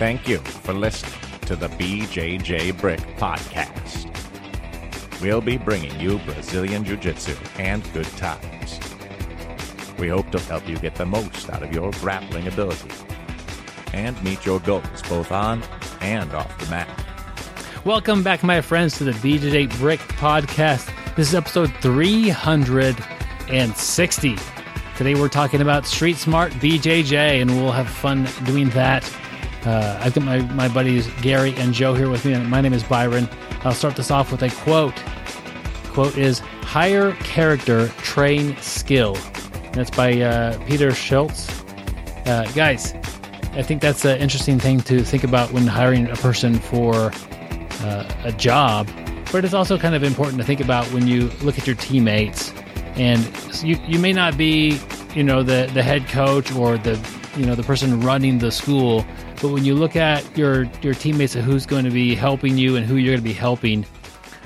Thank you for listening to the BJJ Brick Podcast. We'll be bringing you Brazilian Jiu Jitsu and good times. We hope to help you get the most out of your grappling ability and meet your goals both on and off the mat. Welcome back, my friends, to the BJJ Brick Podcast. This is episode 360. Today we're talking about Street Smart BJJ, and we'll have fun doing that. Uh, I've got my, my buddies Gary and Joe here with me, and my name is Byron. I'll start this off with a quote. quote is Hire character, train skill. That's by uh, Peter Schutz. Uh, guys, I think that's an interesting thing to think about when hiring a person for uh, a job, but it's also kind of important to think about when you look at your teammates. And you, you may not be, you know, the, the head coach or the, you know, the person running the school, but when you look at your, your teammates and who's going to be helping you and who you're going to be helping,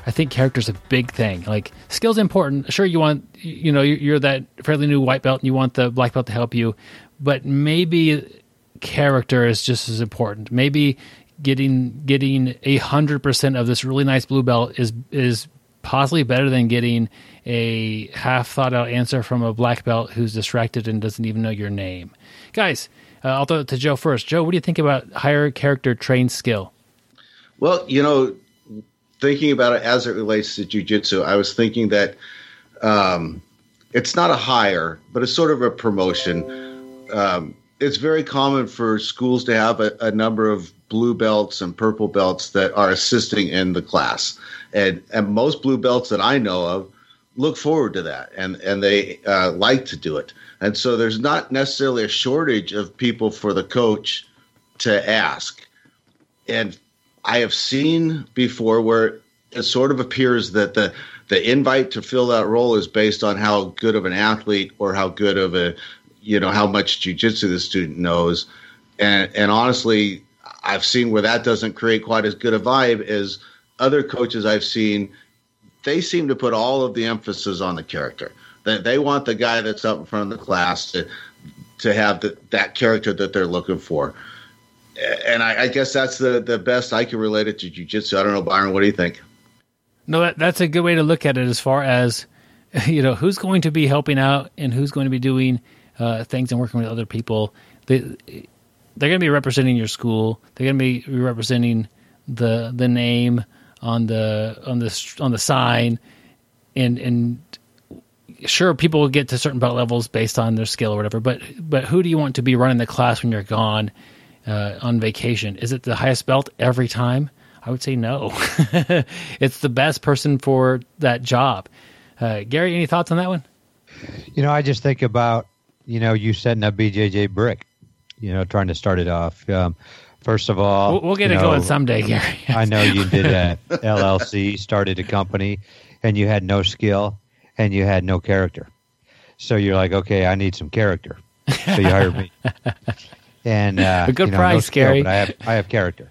I think character's a big thing. Like skills important. Sure, you want, you know, you're that fairly new white belt and you want the black belt to help you, but maybe character is just as important. Maybe getting getting a hundred percent of this really nice blue belt is is possibly better than getting a half thought out answer from a black belt who's distracted and doesn't even know your name. Guys, uh, I'll throw it to Joe first. Joe, what do you think about higher character trained skill? Well, you know, thinking about it as it relates to jujitsu, I was thinking that um, it's not a hire, but it's sort of a promotion. Um, it's very common for schools to have a, a, number of blue belts and purple belts that are assisting in the class, and and most blue belts that I know of look forward to that, and and they uh, like to do it, and so there's not necessarily a shortage of people for the coach to ask, and I have seen before where it sort of appears that the the invite to fill that role is based on how good of an athlete or how good of a you know how much jujitsu the student knows, and and honestly, I've seen where that doesn't create quite as good a vibe as other coaches I've seen. They seem to put all of the emphasis on the character. That they want the guy that's up in front of the class to to have the, that character that they're looking for. And I, I guess that's the, the best I can relate it to jujitsu. I don't know, Byron. What do you think? No, that, that's a good way to look at it. As far as you know, who's going to be helping out and who's going to be doing uh, things and working with other people. They they're going to be representing your school. They're going to be representing the the name on the on the on the sign, and and sure people will get to certain belt levels based on their skill or whatever. But but who do you want to be running the class when you're gone uh, on vacation? Is it the highest belt every time? I would say no. it's the best person for that job. Uh, Gary, any thoughts on that one? You know, I just think about you know, you setting up BJJ Brick, you know, trying to start it off. Um, first of all, we'll, we'll get it know, going someday, Gary. I know you did that. LLC started a company, and you had no skill, and you had no character. So you're like, okay, I need some character. So you hired me, and uh, a good you know, price, no skill, Gary. But I have I have character.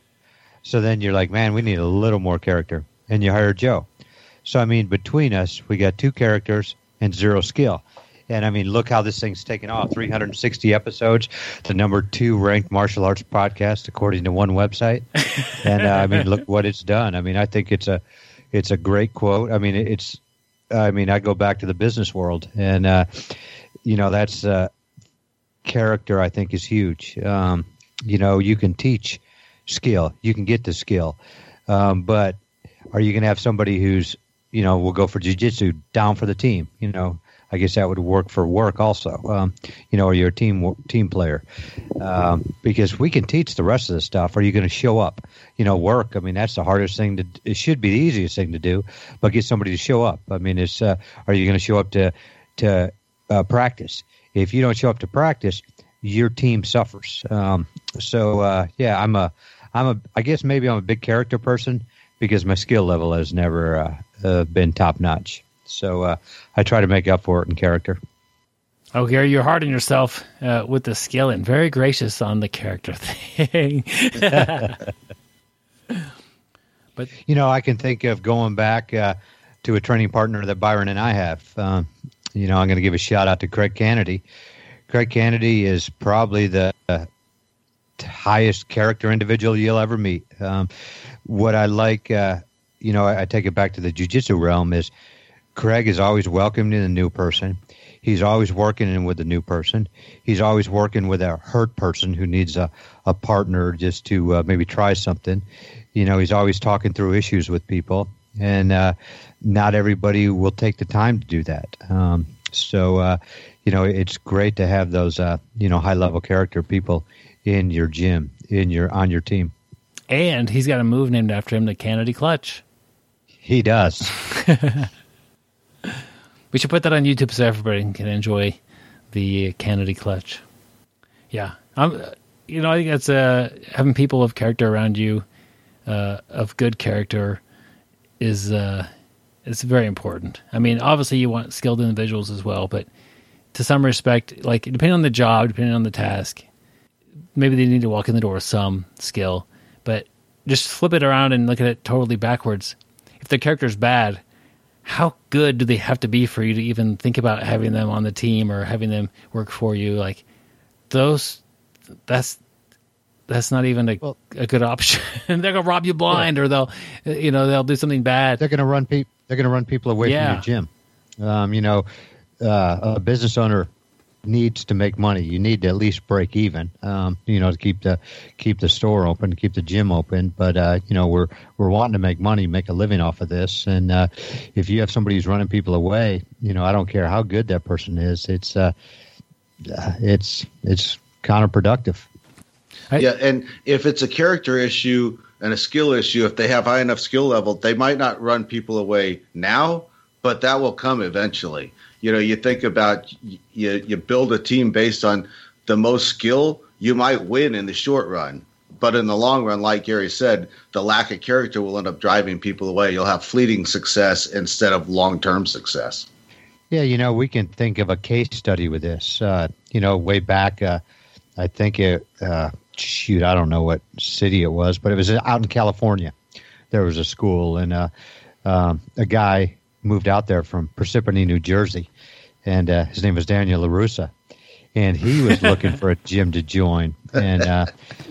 So then you're like, man, we need a little more character, and you hired Joe. So I mean, between us, we got two characters and zero skill. And I mean, look how this thing's taken off 360 episodes, the number two ranked martial arts podcast, according to one website. and uh, I mean, look what it's done. I mean, I think it's a, it's a great quote. I mean, it's, I mean, I go back to the business world and, uh, you know, that's, uh, character I think is huge. Um, you know, you can teach skill, you can get the skill. Um, but are you going to have somebody who's, you know, will go for jujitsu down for the team, you know, I guess that would work for work also. Um, you know, or you're a team team player, um, because we can teach the rest of the stuff. Are you going to show up? You know, work. I mean, that's the hardest thing to. It should be the easiest thing to do, but get somebody to show up. I mean, it's. Uh, are you going to show up to to uh, practice? If you don't show up to practice, your team suffers. Um, so uh, yeah, I'm a. I'm a. I guess maybe I'm a big character person because my skill level has never uh, uh, been top notch. So uh, I try to make up for it in character. Oh, Gary, you're hard on yourself uh, with the skill and very gracious on the character thing. but you know, I can think of going back uh, to a training partner that Byron and I have. Um, you know, I'm going to give a shout out to Craig Kennedy. Craig Kennedy is probably the uh, highest character individual you'll ever meet. Um, what I like, uh, you know, I, I, take it back to the jujitsu realm is Craig is always welcoming a new person. He's always working in with a new person. He's always working with a hurt person who needs a, a partner just to uh, maybe try something. You know, he's always talking through issues with people, and uh, not everybody will take the time to do that. Um, so, uh, you know, it's great to have those, uh, you know, high level character people in your gym, in your on your team. And he's got a move named after him, the Kennedy Clutch. He does. We should put that on YouTube so everybody can enjoy the Kennedy clutch. Yeah, I'm. You know, I think that's uh, having people of character around you, uh, of good character, is uh, is very important. I mean, obviously you want skilled individuals as well, but to some respect, like depending on the job, depending on the task, maybe they need to walk in the door with some skill, but just flip it around and look at it totally backwards. If the character's bad, how good do they have to be for you to even think about having them on the team or having them work for you? Like those, that's that's not even a, well, a good option. they're gonna rob you blind, yeah. or they'll, you know, they'll do something bad. They're gonna run people. They're gonna run people away yeah. from your gym. Um, you know, uh, a business owner needs to make money. You need to at least break even, um, you know, to keep the keep the store open, keep the gym open. But uh, you know, we're we're wanting to make money, make a living off of this. And uh, if you have somebody who's running people away, you know, I don't care how good that person is. It's uh, it's it's counterproductive. yeah, and if it's a character issue and a skill issue, if they have high enough skill level, they might not run people away now, but that will come eventually you know, you think about you you build a team based on the most skill, you might win in the short run. But in the long run, like Gary said, the lack of character will end up driving people away. You'll have fleeting success instead of long term success. Yeah, you know, we can think of a case study with this. Uh, you know, way back, uh, I think it, uh, shoot, I don't know what city it was, but it was out in California. There was a school, and uh, um, a guy moved out there from Parsippany, New Jersey, and uh, his name was Daniel LaRusso. And he was looking for a gym to join. And uh,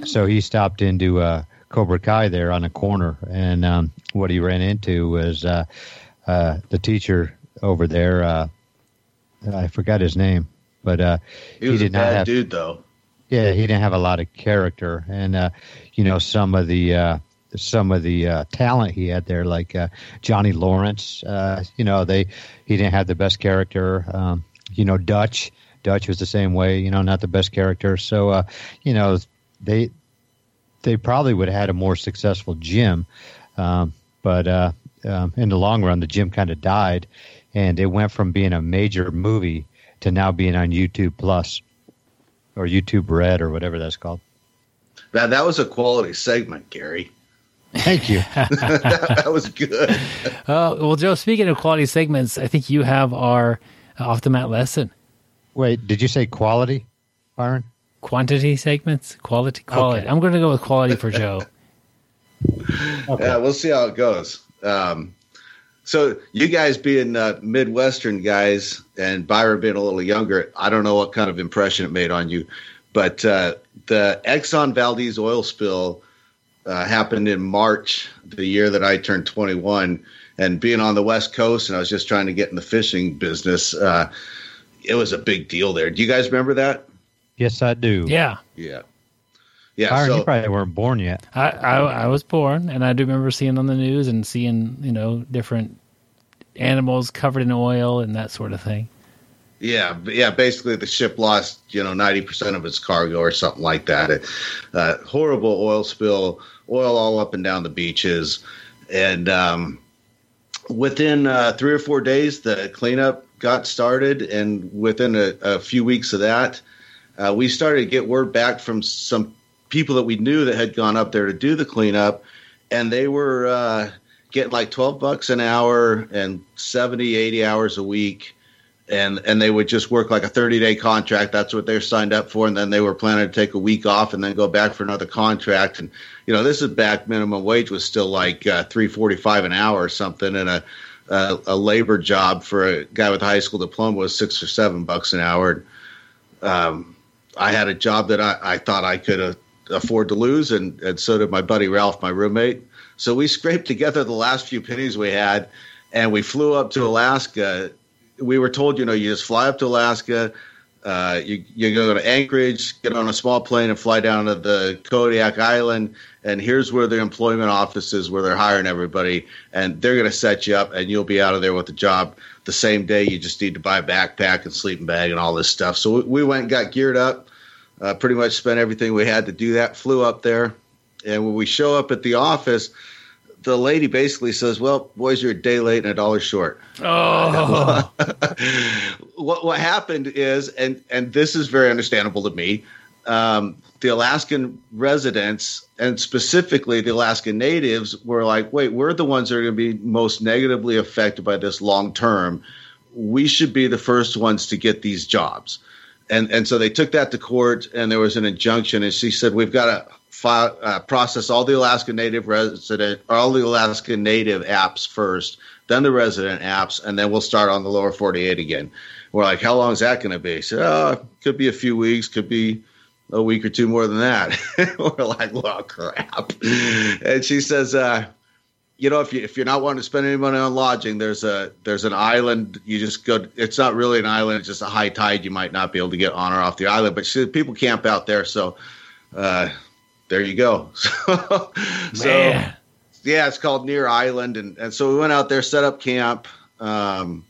so he stopped into uh, Cobra Kai there on the corner. And um, what he ran into was uh, uh, the teacher over there. Uh, I forgot his name, but he, he did not have, dude, though. Yeah, he didn't have a lot of character. And, you know, some of the some of the uh, talent he had there, like uh, Johnny Lawrence. Uh, you know, they he didn't have the best character. Um, you know, Dutch Dutch was the same way. You know, not the best character. So uh, you know, they they probably would have had a more successful gym, um, but uh, um, in the long run, the gym kind of died, and it went from being a major movie to now being on YouTube Plus or YouTube Red or whatever that's called. That that was a quality segment, Gary. Thank you. that, that, was good. Uh, well, Joe, speaking of quality segments, I think you have our uh, off the mat lesson. Wait, did you say quality, Byron? Quantity segments? Quality? Quality. Okay. I'm going to go with quality for Joe. okay. Yeah, we'll see how it goes. Um, so, you guys being uh, Midwestern guys and Byron being a little younger, I don't know what kind of impression it made on you, but uh, the Exxon Valdez oil spill uh, happened in March, the year that I turned 21. And being on the West Coast, and I was just trying to get in the fishing business, uh, it was a big deal there. Do you guys remember that? Yes, I do. Yeah. Yeah. Yeah. Byron, so, you probably weren't born yet. I, I, I was born, and I do remember seeing on the news and seeing you know different animals covered in oil and that sort of thing. Yeah, yeah. Basically, the ship lost you know ninety percent of its cargo or something like that. Uh, horrible oil spill, oil all up and down the beaches, and um, within uh, three or four days, the cleanup got started, and within a, a few weeks of that, uh, we started to get word back from some people that we knew that had gone up there to do the cleanup, and they were uh, getting like twelve bucks an hour and 70, 80 hours a week and and they would just work like a 30 day contract. That's what they're signed up for. And then they were planning to take a week off and then go back for another contract. And you know this is back minimum wage was still like uh, 345 an hour or something. And a, a, a labor job for a guy with a high school diploma was six or seven bucks an hour. Um, i had a job that i, I thought i could have afford to lose, and and so did my buddy Ralph, my roommate. So we scraped together the last few pennies we had, and we flew up to Alaska. We were told, you know, you just fly up to Alaska. Uh, you you go to Anchorage, get on a small plane, and fly down to the Kodiak Island. And here's where the employment office is, where they're hiring everybody, and they're going to set you up, and you'll be out of there with a job the same day. You just need to buy a backpack and sleeping bag and all this stuff. So we, we went and got geared up. Uh, pretty much spent everything we had to do that. Flew up there, and when we show up at the office, the lady basically says, "Well, boys, you're a day late and a dollar short." Oh, what what happened is, and and this is very understandable to me. Um, the Alaskan residents and specifically the Alaskan natives were like, "Wait, we're the ones that are going to be most negatively affected by this long term. We should be the first ones to get these jobs." And and so they took that to court, and there was an injunction, and she said, "We've got to." File, uh, process all the Alaska Native resident, all the Alaska Native apps first, then the resident apps, and then we'll start on the lower 48 again. We're like, how long is that going to be? So, oh, could be a few weeks, could be a week or two more than that. We're like, well, crap. And she says, uh, you know, if you if you're not wanting to spend any money on lodging, there's a there's an island. You just go. It's not really an island. It's just a high tide. You might not be able to get on or off the island, but she people camp out there. So, uh, there you go. so, so yeah, it's called Near Island, and, and so we went out there, set up camp, um,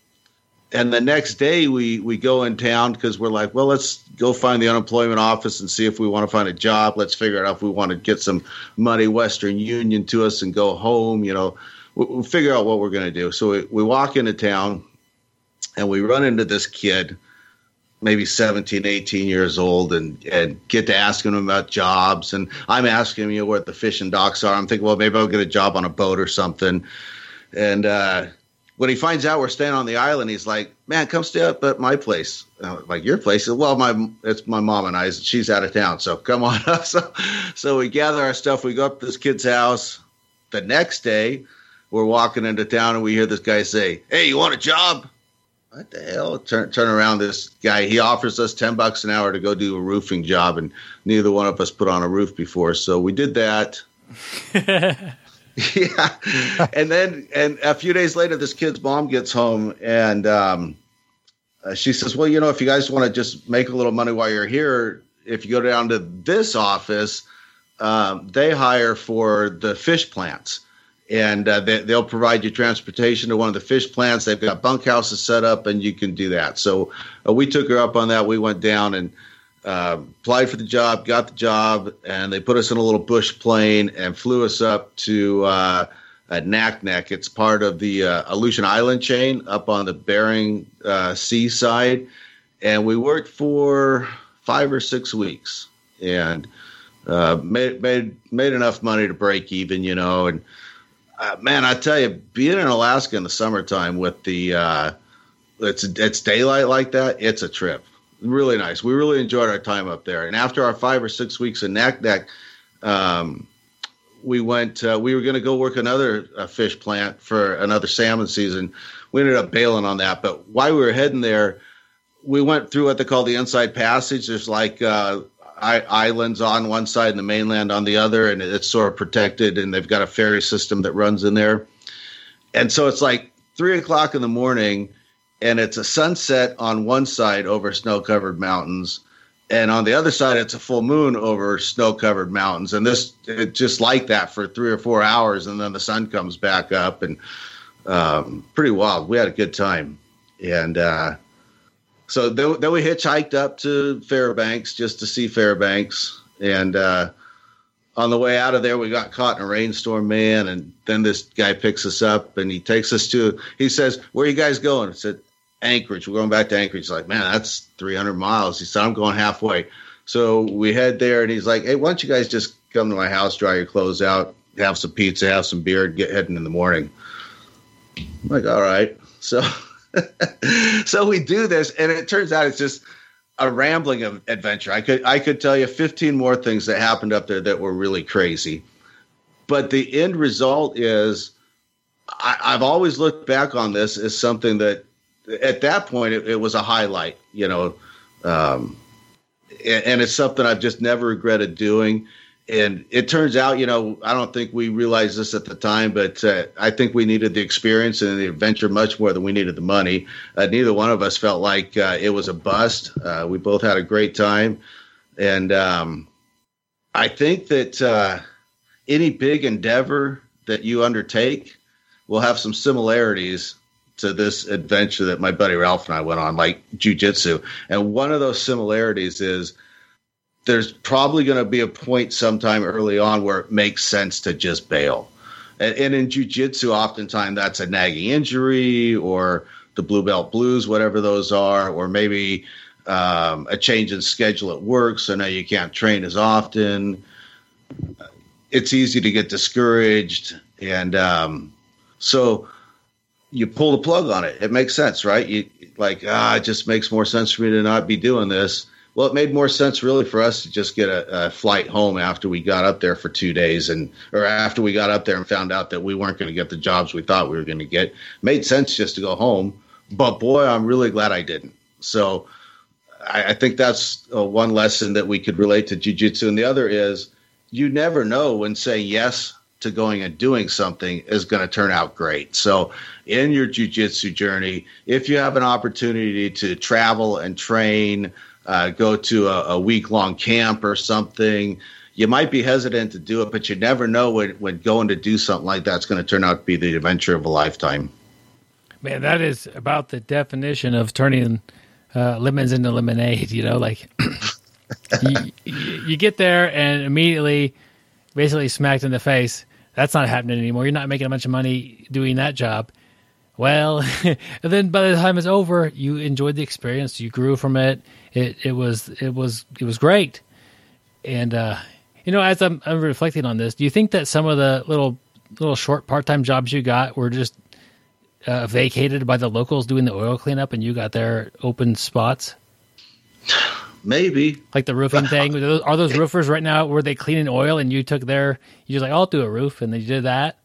and the next day we we go in town because we're like, well, let's go find the unemployment office and see if we want to find a job. Let's figure out if we want to get some money, Western Union to us, and go home. You know, we, we'll figure out what we're going to do. So we, we walk into town, and we run into this kid maybe 17 18 years old and and get to asking him about jobs. And i'm asking him you know where the fishing docks are. I'm thinking well maybe i'll get a job on a boat or something. And uh, when he finds out we're staying on the island he's like man come stay up at my place. Like your place? Is well my it's my mom and i. She's out of town so come on up. So, so we gather our stuff. We go up to this kid's house. The next day we're walking into town and we hear this guy say hey you want a job what the hell? Turn turn around. This guy he offers us ten bucks an hour to go do a roofing job, and neither one of us put on a roof before, so we did that. yeah, and then and a few days later, this kid's mom gets home, and um, uh, she says, "Well, you know, if you guys want to just make a little money while you're here, if you go down to this office, um, they hire for the fish plants." And uh, they, will provide you transportation to one of the fish plants. They've got bunkhouses set up, and you can do that. So uh, we took her up on that. We went down and uh, applied for the job, got the job, and they put us in a little bush plane and flew us up to uh. It's part of the uh, Aleutian Island chain up on the Bering uh, Sea side, and we worked for five or six weeks and uh, made made made enough money to break even, you know, and uh, man, I tell you, being in Alaska in the summertime with the uh, it's it's daylight like that, it's a trip. Really nice. We really enjoyed our time up there. And after our five or six weeks in Naknek, um, we went. Uh, we were going to go work another uh, fish plant for another salmon season. We ended up bailing on that. But while we were heading there, we went through what they call the Inside Passage. There's like uh, islands on one side and the mainland on the other, and it's sort of protected. And they've got a ferry system that runs in there. And so it's like three o'clock in the morning, and it's a sunset on one side over snow covered mountains. And on the other side, it's a full moon over snow covered mountains. And this, it's just like that for three or four hours. And then the sun comes back up and um, pretty wild. We had a good time. And, uh, so then, then we hitchhiked up to Fairbanks just to see Fairbanks, and uh, on the way out of there, we got caught in a rainstorm, man. And then this guy picks us up and he takes us to. He says, "Where are you guys going?" I said, "Anchorage. We're going back to Anchorage." He's like, "Man, that's 300 miles." He said, "I'm going halfway." So we head there, and he's like, "Hey, why don't you guys just come to my house, dry your clothes out, have some pizza, have some beer, and get heading in the morning?" I'm like, "All right." So. so we do this, and it turns out it's just a rambling adventure. I could I could tell you 15 more things that happened up there that were really crazy, but the end result is I, have always looked back on this as something that at that point it, it was a highlight, you know, um, and, and, it's something I've just never regretted doing. And it turns out, you know, I don't think we realized this at the time, but uh, I think we needed the experience and the adventure much more than we needed the money. Uh, neither one of us felt like uh, it was a bust. Uh, we both had a great time, and um, I think that uh, any big endeavor that you undertake will have some similarities to this adventure that my buddy Ralph and I went on, like jujitsu. And one of those similarities is there's probably going to be a point sometime early on where it makes sense to just bail. And, and in jujitsu, oftentimes that's a nagging injury or the blue belt blues, whatever those are, or maybe um, a change in schedule at work, so now you can't train as often. It's easy to get discouraged, and um, so you pull the plug on it. It makes sense, right? You like ah, it just makes more sense for me to not be doing this well, it made more sense really for us to just get a, a, flight home after we got up there for two days, and or after we got up there and found out that we weren't going to get the jobs we thought we were going to get. Made sense just to go home, but boy, I'm really glad I didn't. So, I, I think that's uh, one lesson that we could relate to jujitsu, and the other is you never know when saying yes to going and doing something is going to turn out great. So, in your jujitsu journey, if you have an opportunity to travel and train uh, go to a, a week long camp or something. You might be hesitant to do it, but you never know when, when going to do something like that's going to turn out to be the adventure of a lifetime. Man, that is about the definition of turning uh, lemons into lemonade. You know, like you, you get there and immediately, basically smacked in the face. That's not happening anymore. You're not making a bunch of money doing that job. Well, and then by the time it's over, you enjoyed the experience. You grew from it it it was it was it was great. And uh, you know, as I'm, I'm reflecting on this, do you think that some of the little little short part time jobs you got were just uh, vacated by the locals doing the oil cleanup, and you got their open spots? Maybe like the roofing thing. Are those roofers right now? Were they cleaning oil, and you took their? You just like, I'll do a roof, and they did that.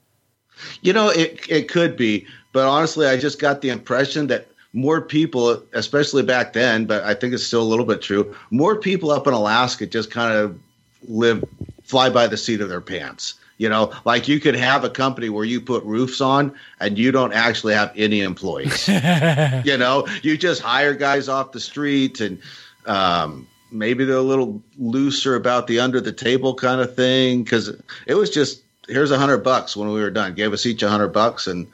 You know, it it could be, but honestly, I just got the impression that more people, especially back then, but I think it's still a little bit true. More people up in Alaska just kind of live fly by the seat of their pants. You know, like you could have a company where you put roofs on and you don't actually have any employees. you know, you just hire guys off the street and um, maybe they're a little looser about the under the table kind of thing because it was just here's a hundred bucks when we were done. Gave us each a hundred bucks and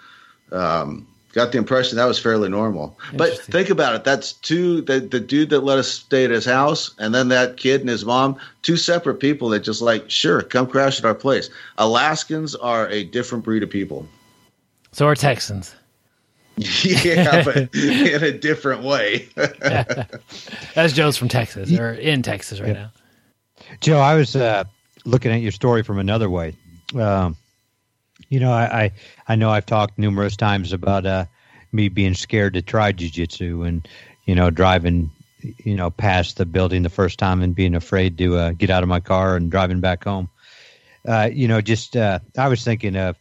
um, got the impression that was fairly normal. But think about it. That's two the, the dude that let us stay at his house and then that kid and his mom, two separate people that just like, sure, come crash at our place. Alaskans are a different breed of people. So are Texans. yeah, but in a different way. That's Joe's from Texas or in Texas right now. Joe, I was uh, looking at your story from another way. Um, you know, I, I, I know I've talked numerous times about uh, me being scared to try jujitsu and you know driving you know past the building the first time and being afraid to uh, get out of my car and driving back home. Uh, you know, just uh, I was thinking of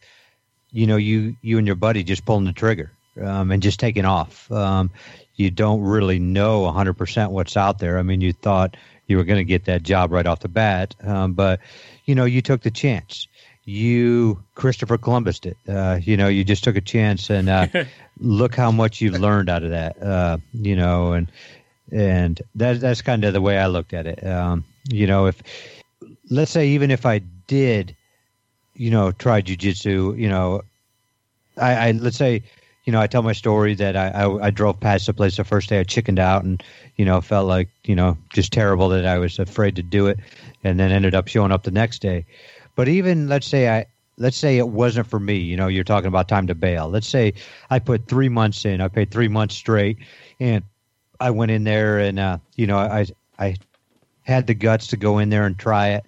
you know you you and your buddy just pulling the trigger um, and just taking off. Um, you don't really know 100% what's out there. I mean, you thought you were going to get that job right off the bat, um, but you know, you took the chance you Christopher Columbus did. Uh, you know, you just took a chance, and uh, look how much you've learned out of that. Uh, you know, and and that that's kind of the way I looked at it. Um, you know, if let's say even if I did, you know, try jujitsu, you know, I, I let's say. You know, I tell my story that I, I, I drove past the place the first day. I chickened out and, you know, felt like, you know, just terrible that I was afraid to do it and then ended up showing up the next day but even let's say I let's say it wasn't for me. You know, you're talking about time to bail. Let's say I put three months in. I paid three months straight, and I went in there and uh, you know I I had the guts to go in there and try it.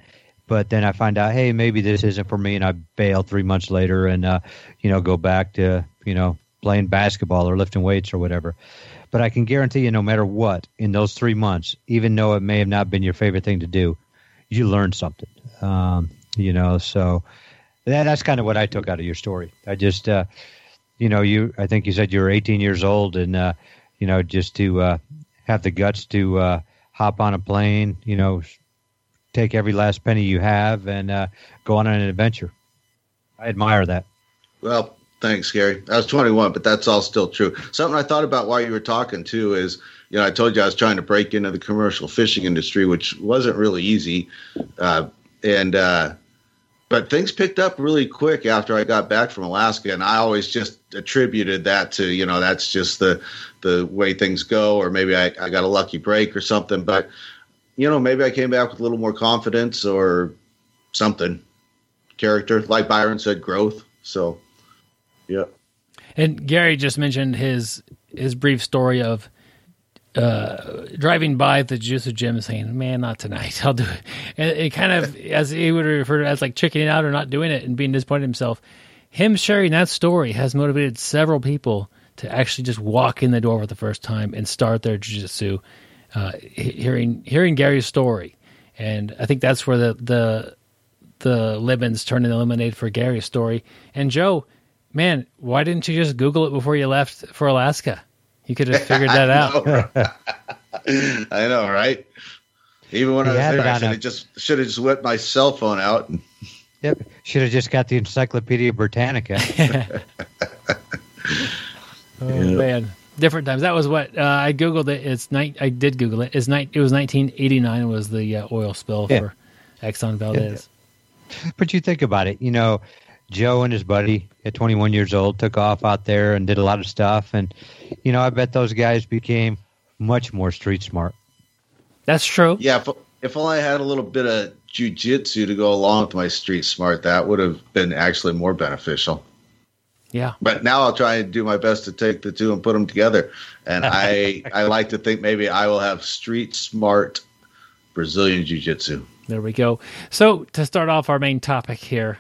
But then I find out, hey, maybe this isn't for me, and I bail three months later, and uh, you know, go back to you know playing basketball or lifting weights or whatever. But I can guarantee you, no matter what, in those three months, even though it may have not been your favorite thing to do, you learned something. Um, you know so that, that's kind of what i took out of your story i just uh, you know you i think you said you were 18 years old and uh, you know just to uh, have the guts to uh, hop on a plane you know take every last penny you have and uh, go on an adventure. I admire that. Well, thanks, Gary. I was 21, but that's all still true. Something I thought about while you were talking too is, you know, I told you I was trying to break into the commercial fishing industry, which wasn't really easy, uh, and uh, but things picked up really quick after I got back from Alaska, and I always just attributed that to you know that's just the the way things go, or maybe I, I got a lucky break or something. But you know, maybe I came back with a little more confidence or something. Character, like Byron said, growth. So, yeah. And Gary just mentioned his his brief story of uh, driving by the jiu-jitsu gym saying, "Man, not tonight. I'll do it." And it kind of, as he would refer to as like chickening it out or not doing it and being disappointed in himself. Him sharing that story has motivated several people to actually just walk in the door for the first time and start their jiu-jitsu. Uh, hearing hearing Gary's story, and I think that's where the the the lemons turned into lemonade for Gary's story. And Joe, man, why didn't you just Google it before you left for Alaska? You could have figured that out. I know, right? Even when He I was there, I should have just should have just whipped my cell phone out. And, Yep. Should have just got the Encyclopedia Britannica. Oh man, different times. That was what uh, I googled it. It's night. I did Google it. It's night. It was 1989 was the uh, oil spill Yeah. for Exxon Valdez. but you think about it, you know, Joe and his buddy at 21 years old took off out there and did a lot of stuff. And, you know, I bet those guys became much more street smart. That's true. yeah, if, if only I had a little bit of jujitsu to go along with my street smart, that would have been actually more beneficial. Yeah. But now I'll try and do my best to take the two and put them together. And I I like to think maybe I will have street smart Brazilian jiu-jitsu. There we go. So to start off our main topic here,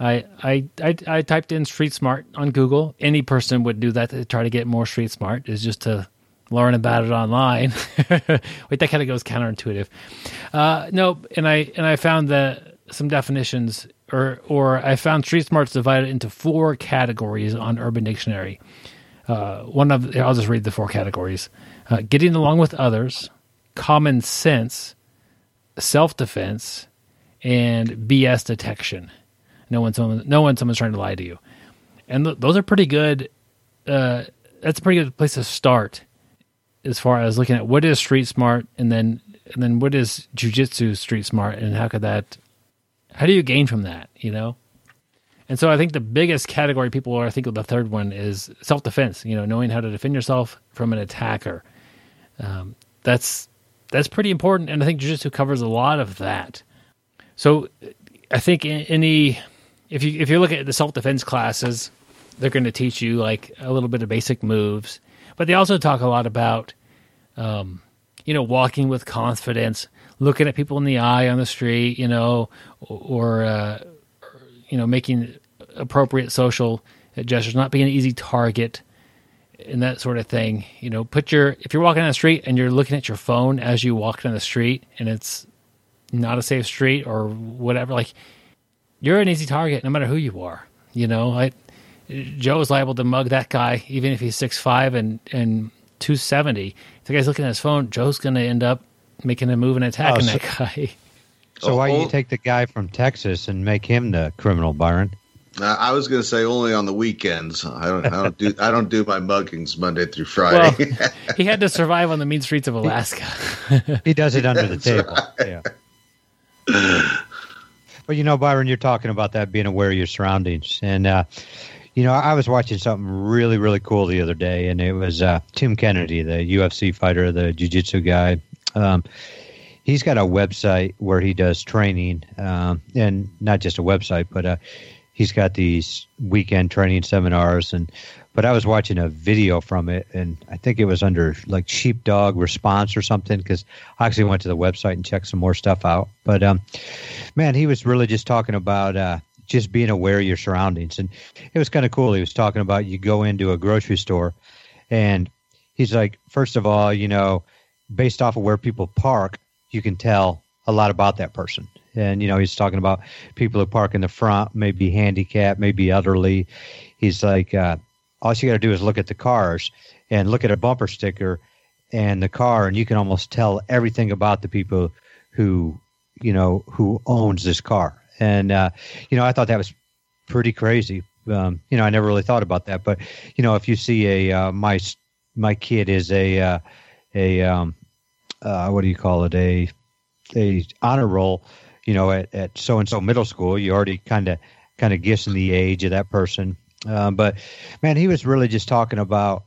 I I I, I typed in street smart on Google. Any person would do that to try to get more street smart. Is just to learn about it online. Wait, that kind of goes counterintuitive. Uh, no, and I and I found that some definitions, or or I found street smarts divided into four categories on Urban Dictionary. Uh, one of I'll just read the four categories: uh, getting along with others, common sense, self defense, and BS detection. No one, someone, no one, someone's trying to lie to you, and th- those are pretty good. Uh, that's a pretty good place to start, as far as looking at what is street smart, and then and then what is jujitsu street smart, and how could that, how do you gain from that, you know? And so I think the biggest category people are, I think the third one is self defense. You know, knowing how to defend yourself from an attacker. Um, that's that's pretty important, and I think jujitsu covers a lot of that. So I think in any if you if you look at the self defense classes, they're going to teach you like a little bit of basic moves, but they also talk a lot about um, you know walking with confidence, looking at people in the eye on the street, you know, or, uh, you know making appropriate social gestures, not being an easy target and that sort of thing. You know, put your if you're walking down the street and you're looking at your phone as you walk down the street and it's not a safe street or whatever, like you're an easy target no matter who you are. You know, I Joe is liable to mug that guy even if he's six five and and two seventy. If the guy's looking at his phone, Joe's going to end up making a move and attacking Oh, so- that guy. So why Oh, you take the guy from Texas and make him the criminal, Byron? Uh, I was going to say only on the weekends. I don't. I don't do. I don't do my muggings Monday through Well, Friday. he had to survive on the mean streets of Alaska. He does it under the table. Yeah. But you know, Byron, you're talking about that being aware of your surroundings, and uh, you know, I was watching something really, really cool the other day, and it was uh, Tim Kennedy, the UFC fighter, the jiu-jitsu guy. Um, he's got a website where he does training, um, and not just a website, but uh, he's got these weekend training seminars. And but I was watching a video from it, and I think it was under like Sheepdog Response or something because I actually went to the website and checked some more stuff out. But um, man, he was really just talking about uh, just being aware of your surroundings, and it was kind of cool. He was talking about you go into a grocery store, and he's like, first of all, you know, based off of where people park, you can tell a lot about that person. And you know, he's talking about people who park in the front, maybe handicapped, maybe elderly. He's like, uh, all you got to do is look at the cars and look at a bumper sticker and the car, and you can almost tell everything about the people who you know, who owns this car. And, uh, you know, I thought that was pretty crazy. Um, you know, I never really thought about that. But, you know, if you see a, uh, my, my kid is a, uh, a, um, uh, what do you call it? A, a honor roll, you know, at, at so and so middle school, you already kind of, kind of guessing the age of that person. Um, but man, he was really just talking about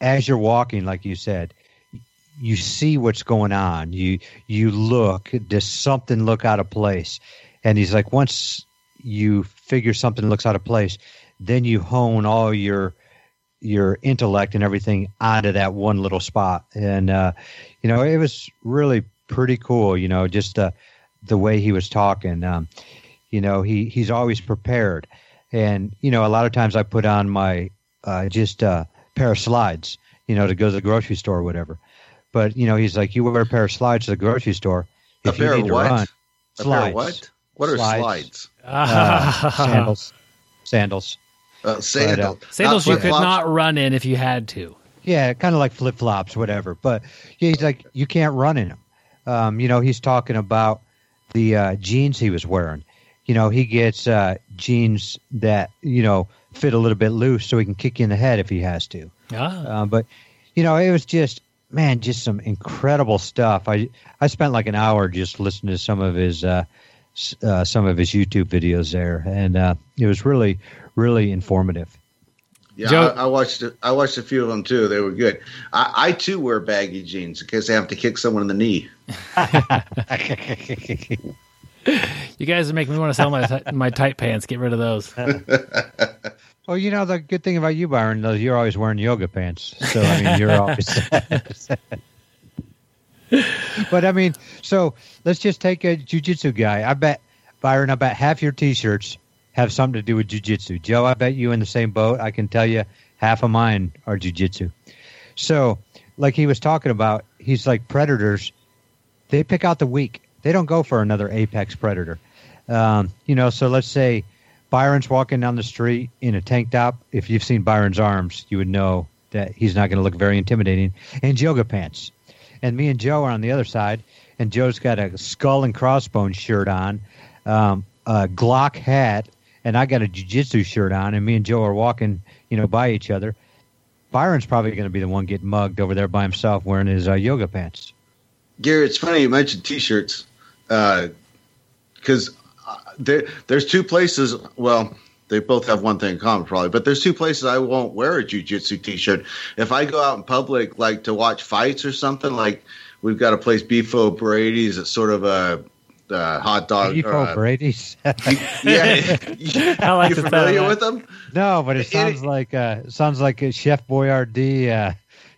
as you're walking, like you said, you see what's going on. You you look. Does something look out of place? And he's like, once you figure something looks out of place, then you hone all your your intellect and everything onto that one little spot. And uh, you know, it was really pretty cool. You know, just uh, the way he was talking. Um, you know, he he's always prepared. And you know, a lot of times I put on my uh, just a pair of slides, you know, to go to the grocery store or whatever. But you know, he's like, you wear a pair of slides to the grocery store. If you pair need of to what? run, A slides, pair of what? What are Slides. slides? uh, sandals, sandals. Uh, sandal. Sandals you could not run in if you had to. Yeah, kind of like flip flops, whatever. But yeah, he's like, you can't run in them. Um, you know, he's talking about the uh, jeans he was wearing. You know, he gets uh, jeans that you know fit a little bit loose, so he can kick you in the head if he has to. Ah. Uh, but you know, it was just man, just some incredible stuff. I I spent like an hour just listening to some of his uh, uh, some of his YouTube videos there, and uh, it was really really informative. Yeah, Joe- I, I watched. a- I watched a few of them too. They were good. I, I too wear baggy jeans in case I have to kick someone in the knee. You guys are making me want to sell my ti- my tight pants. Get rid of those. Well, you know the good thing about you, Byron, though you're always wearing yoga pants. So I mean, you're always. but I mean, so let's just take a jujitsu guy. I bet Byron, I bet half your T-shirts have something to do with jujitsu. Joe, I bet you in the same boat. I can tell you, half of mine are jujitsu. So, like he was talking about, he's like predators. They pick out the weak. They don't go for another apex predator. Um, you know, so let's say Byron's walking down the street in a tank top. If you've seen Byron's arms, you would know that he's not going to look very intimidating. And yoga pants. And me and Joe are on the other side, and Joe's got a skull and crossbones shirt on, um, a Glock hat, and I got a jiu-jitsu shirt on, and me and Joe are walking, you know, by each other. Byron's probably going to be the one getting mugged over there by himself wearing his uh, yoga pants. Gary, it's funny you mentioned t-shirts because uh, there, there's two places. Well, they both have one thing in common, probably, but there's two places I won't wear a jujitsu t-shirt. If I go out in public, like to watch fights or something, like we've got a place, Beefo Brady's. It's sort of a uh, hot dog. Beef uh, Brady's. yeah, I like you the sound familiar that. with them? no, but it It- sounds like uh, sounds like a Chef Boyardee. Uh,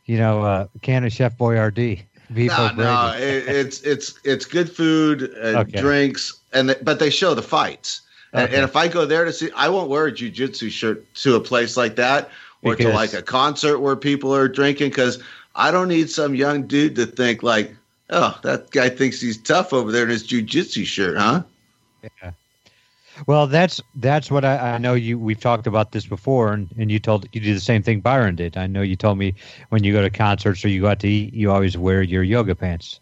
you know, uh, can of Chef Boyardee. No, no, it, it's it's it's good food, uh, Okay. drinks, and th- but they show the fights. And, Okay. and if I go there to see, I won't wear a jujitsu shirt to a place like that or Because- to like a concert where people are drinking because I don't need some young dude to think like, oh, that guy thinks he's tough over there in his jujitsu shirt, huh? Well, that's that's what I, I know. You we've talked about this before, and, and you told you do the same thing Byron did. I know you told me when you go to concerts or you go out to eat, you always wear your yoga pants.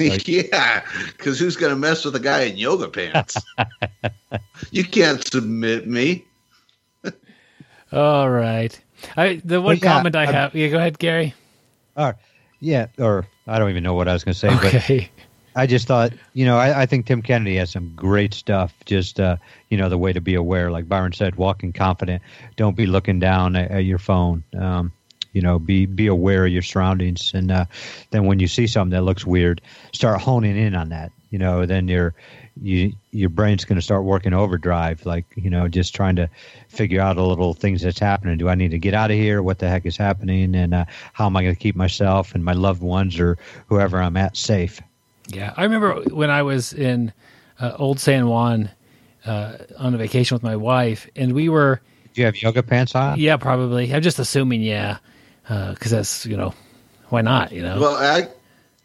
Like- yeah, because who's going to mess with a guy in yoga pants? you can't submit me. All right. I, the one yeah, comment I I'm- have. Yeah, go ahead, Gary. Or yeah, or I don't even know what I was going to say, but Okay. I just thought, you know, I, I think Tim Kennedy has some great stuff. Just, uh, you know, the way to be aware, like Byron said, walking confident. Don't be looking down at, at your phone. Um, you know, be be aware of your surroundings, and uh, then when you see something that looks weird, start honing in on that. You know, then your you your brain's going to start working overdrive, like you know, just trying to figure out a little things that's happening. Do I need to get out of here? What the heck is happening? And uh, how am I going to keep myself and my loved ones or whoever I'm at safe? Yeah, I remember when I was in uh, Old San Juan uh, on a vacation with my wife, and we were. Do you have yoga pants on? Yeah, probably. I'm just assuming. Yeah, because that's you know, why not? You know. Well, I,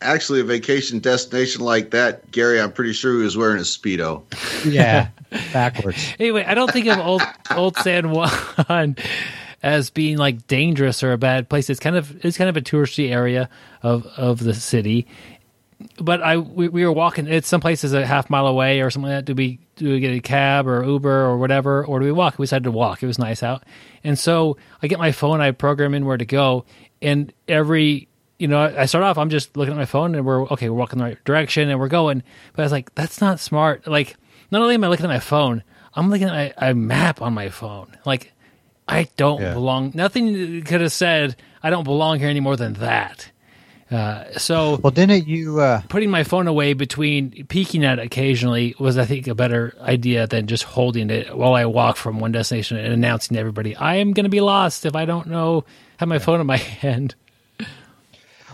actually, a vacation destination like that, Gary, I'm pretty sure he was wearing a speedo. Yeah, backwards. Anyway, I don't think of old old San Juan as being like dangerous or a bad place. It's kind of it's kind of a touristy area of of the city, but I we, we were walking. It's some places a half mile away or something like that. Do we do we get a cab or Uber or whatever, or do we walk? We decided to walk. It was nice out, and so I get my phone. I program in where to go, and every you know I start off. I'm just looking at my phone, and we're okay. We're walking the right direction, and we're going. But I was like, that's not smart. Like, not only am I looking at my phone, I'm looking at a, a map on my phone. Like, I don't Yeah. belong. Nothing could have said I don't belong here any more than that. Uh, so Well, didn't you? Uh, putting my phone away between peeking at it occasionally was, I think, a better idea than just holding it while I walk from one destination and announcing to everybody, I am going to be lost if I don't know have my phone in my hand.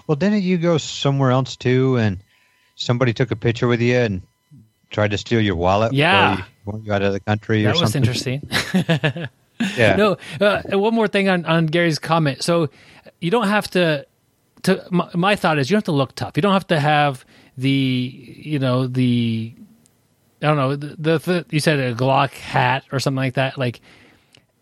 well, didn't you go somewhere else too? And somebody took a picture with you and tried to steal your wallet. Yeah. you, you out of the country or That was something. interesting. Yeah. no, uh, one more thing on, on Gary's comment. So you don't have to. To my, my thought is, you don't have to look tough. You don't have to have the you know the I don't know the, the, the you said a Glock hat or something like that. Like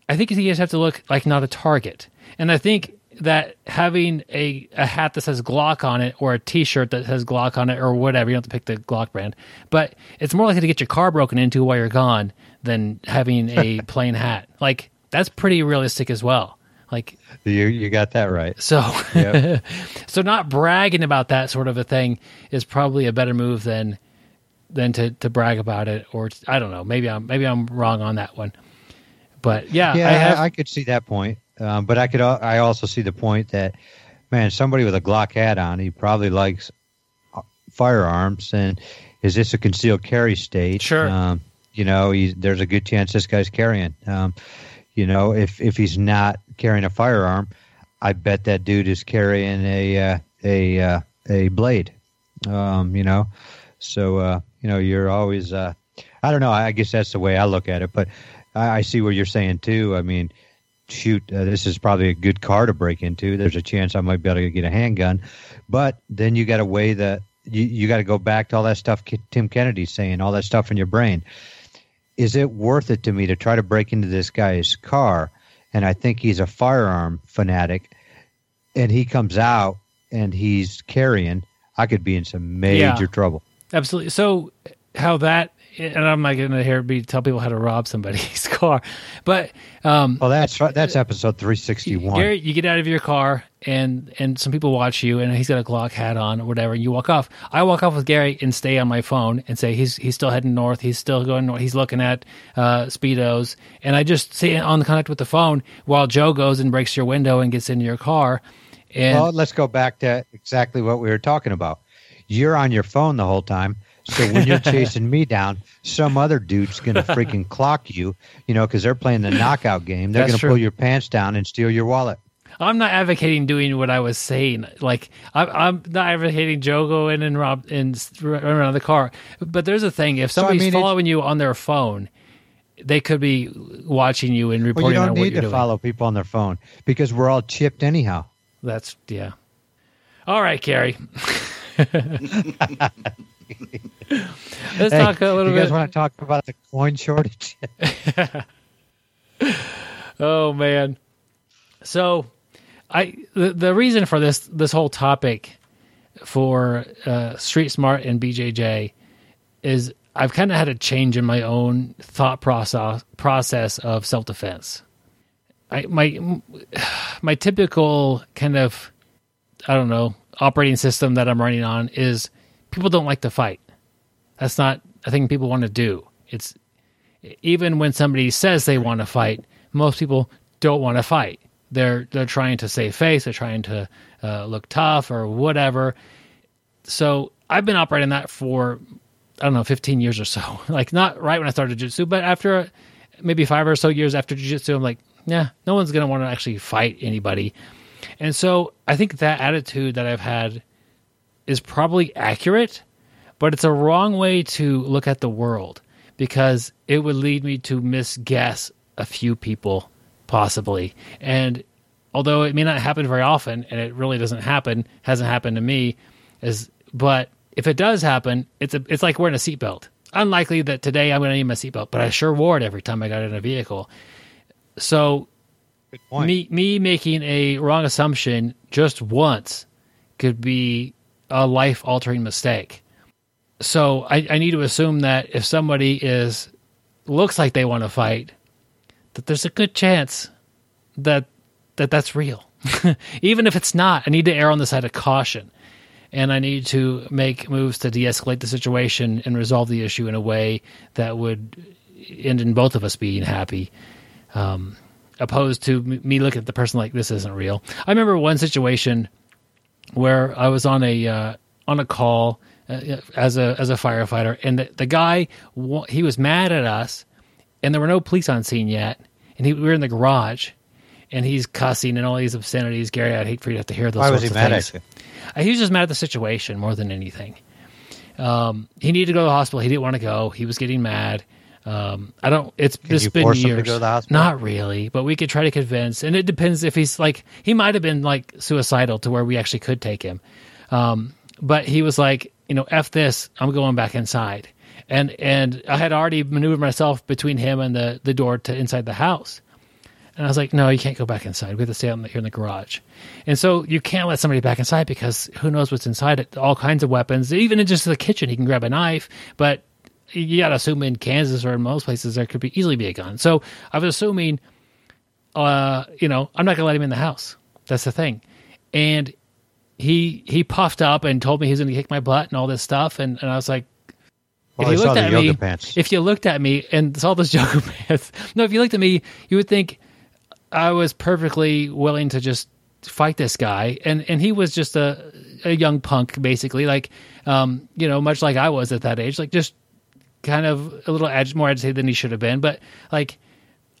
I think you just have to look like not a target. And I think that having a, a hat that says Glock on it or a T-shirt that says Glock on it or whatever, you don't have to pick the Glock brand, but it's more likely to get your car broken into while you're gone than having a plain hat. Like that's pretty realistic as well. Like You you got that right. so, Yep. so not bragging about that sort of a thing is probably a better move than than to, to brag about it. Or I don't know. Maybe I'm maybe I'm wrong on that one. But yeah, Yeah, I have. I, could see that point, um, but I could. I also see the point that, man, somebody with a Glock hat on, he probably likes uh, firearms, and is this a concealed carry state? Sure. Um, you know, he's, there's a good chance this guy's carrying. Um, you know, if if he's not carrying a firearm, I bet that dude is carrying a uh, a uh, a blade. Um, you know, so uh, you know you're always. Uh, I don't know. I guess that's the way I look at it, but I, I see what you're saying too. I mean, shoot, uh, this is probably a good car to break into. There's a chance I might be able to get a handgun, but then you got to weigh that. You, you got to go back to all that stuff Tim Kennedy's saying, all that stuff in your brain. Is it worth it to me to try to break into this guy's car? And I think he's a firearm fanatic, and he comes out and he's carrying. I could be in some major Yeah. trouble. Absolutely. So how that and I'm not going to here be tell people how to rob somebody's car, but um, Well, that's that's episode 361. Gary, you get out of your car and and some people watch you and he's got a Glock hat on or whatever. And you walk off. I walk off with Gary and stay on my phone and say he's he's still heading north. He's still going north. He's looking at uh, speedos and I just stay on the contact with the phone while Joe goes and breaks your window and gets into your car. And Well, let's go back to exactly what we were talking about. You're on your phone the whole time. So when you're chasing me down, some other dude's going to freaking clock you, you know, because they're playing the knockout game. They're going to pull your pants down and steal your wallet. I'm not advocating doing what I was saying. Like I'm, I'm not advocating Joe go in and rob and s- run around the car. But there's a thing: if So, I somebody's mean, following you on their phone, they could be watching you and reporting. Well, you on don't need to doing. follow people on their phone because we're all chipped anyhow. That's yeah. All right, Gary. Let's Hey, talk a little bit. you guys want to talk about the coin shortage? Oh man. So, I the, the reason for this this whole topic for uh, Street Smart and BJJ is I've kind of had a change in my own thought process process of self defense. I my my typical kind of I don't know operating system that I'm running on is people don't like to fight. That's not a thing people want to do. It's even when somebody says they want to fight, most people don't want to fight. They're they're trying to save face. They're trying to uh, look tough or whatever. So I've been operating that for I don't know, 15 years or so. Like not right when I started jiu-jitsu, but after maybe five or so years after jiu-jitsu, I'm like, yeah, no one's going to want to actually fight anybody. And so I think that attitude that I've had is probably accurate, but it's a wrong way to look at the world because it would lead me to misguess a few people possibly. And although it may not happen very often and it really doesn't happen, hasn't happened to me is but if it does happen, it's a it's like wearing a seatbelt. Unlikely that today I'm going to need my seatbelt, but I sure wore it every time I got in a vehicle. So me me making a wrong assumption just once could be a life altering mistake. So I, I need to assume that if somebody is looks like they want to fight, that there's a good chance that that that's real. Even if it's not, I need to err on the side of caution. And I need to make moves to de escalate the situation and resolve the issue in a way that would end in both of us being happy. Um, opposed to me looking at the person like this isn't real. I remember one situation where I was on a uh, on a call uh, as a as a firefighter, and the, the guy he was mad at us, and there were no police on scene yet, and he, we were in the garage, and he's cussing and all these obscenities. Gary, I'd hate for you to have to hear those. Why was he mad things. at you? Uh, he was just mad at the situation more than anything. Um, he needed to go to the hospital. He didn't want to go. He was getting mad. Um, I don't. It's Can it's you been force him to years. go to the hospital? Not really, but we could try to convince. And it depends if he's like he might have been like suicidal to where we actually could take him. Um, but he was like, you know, f this. I'm going back inside. And and I had already maneuvered myself between him and the the door to inside the house. And I was like, no, you can't go back inside. We have to stay out in the, here in the garage. And so you can't let somebody back inside because who knows what's inside it? All kinds of weapons. Even in just the kitchen, he can grab a knife, but you got to assume in Kansas or in most places there could be easily be a gun. So I was assuming, uh, you know, I'm not going to let him in the house. That's the thing. And he he puffed up and told me he was going to kick my butt and all this stuff. And, and I was like, Well, if you looked at me, pants. if you looked at me and saw those yoga pants, no, if you looked at me, you would think I was perfectly willing to just fight this guy, and and he was just a a young punk, basically, like um, you know, much like I was at that age, like just kind of a little ag- more agitated than he should have been, but like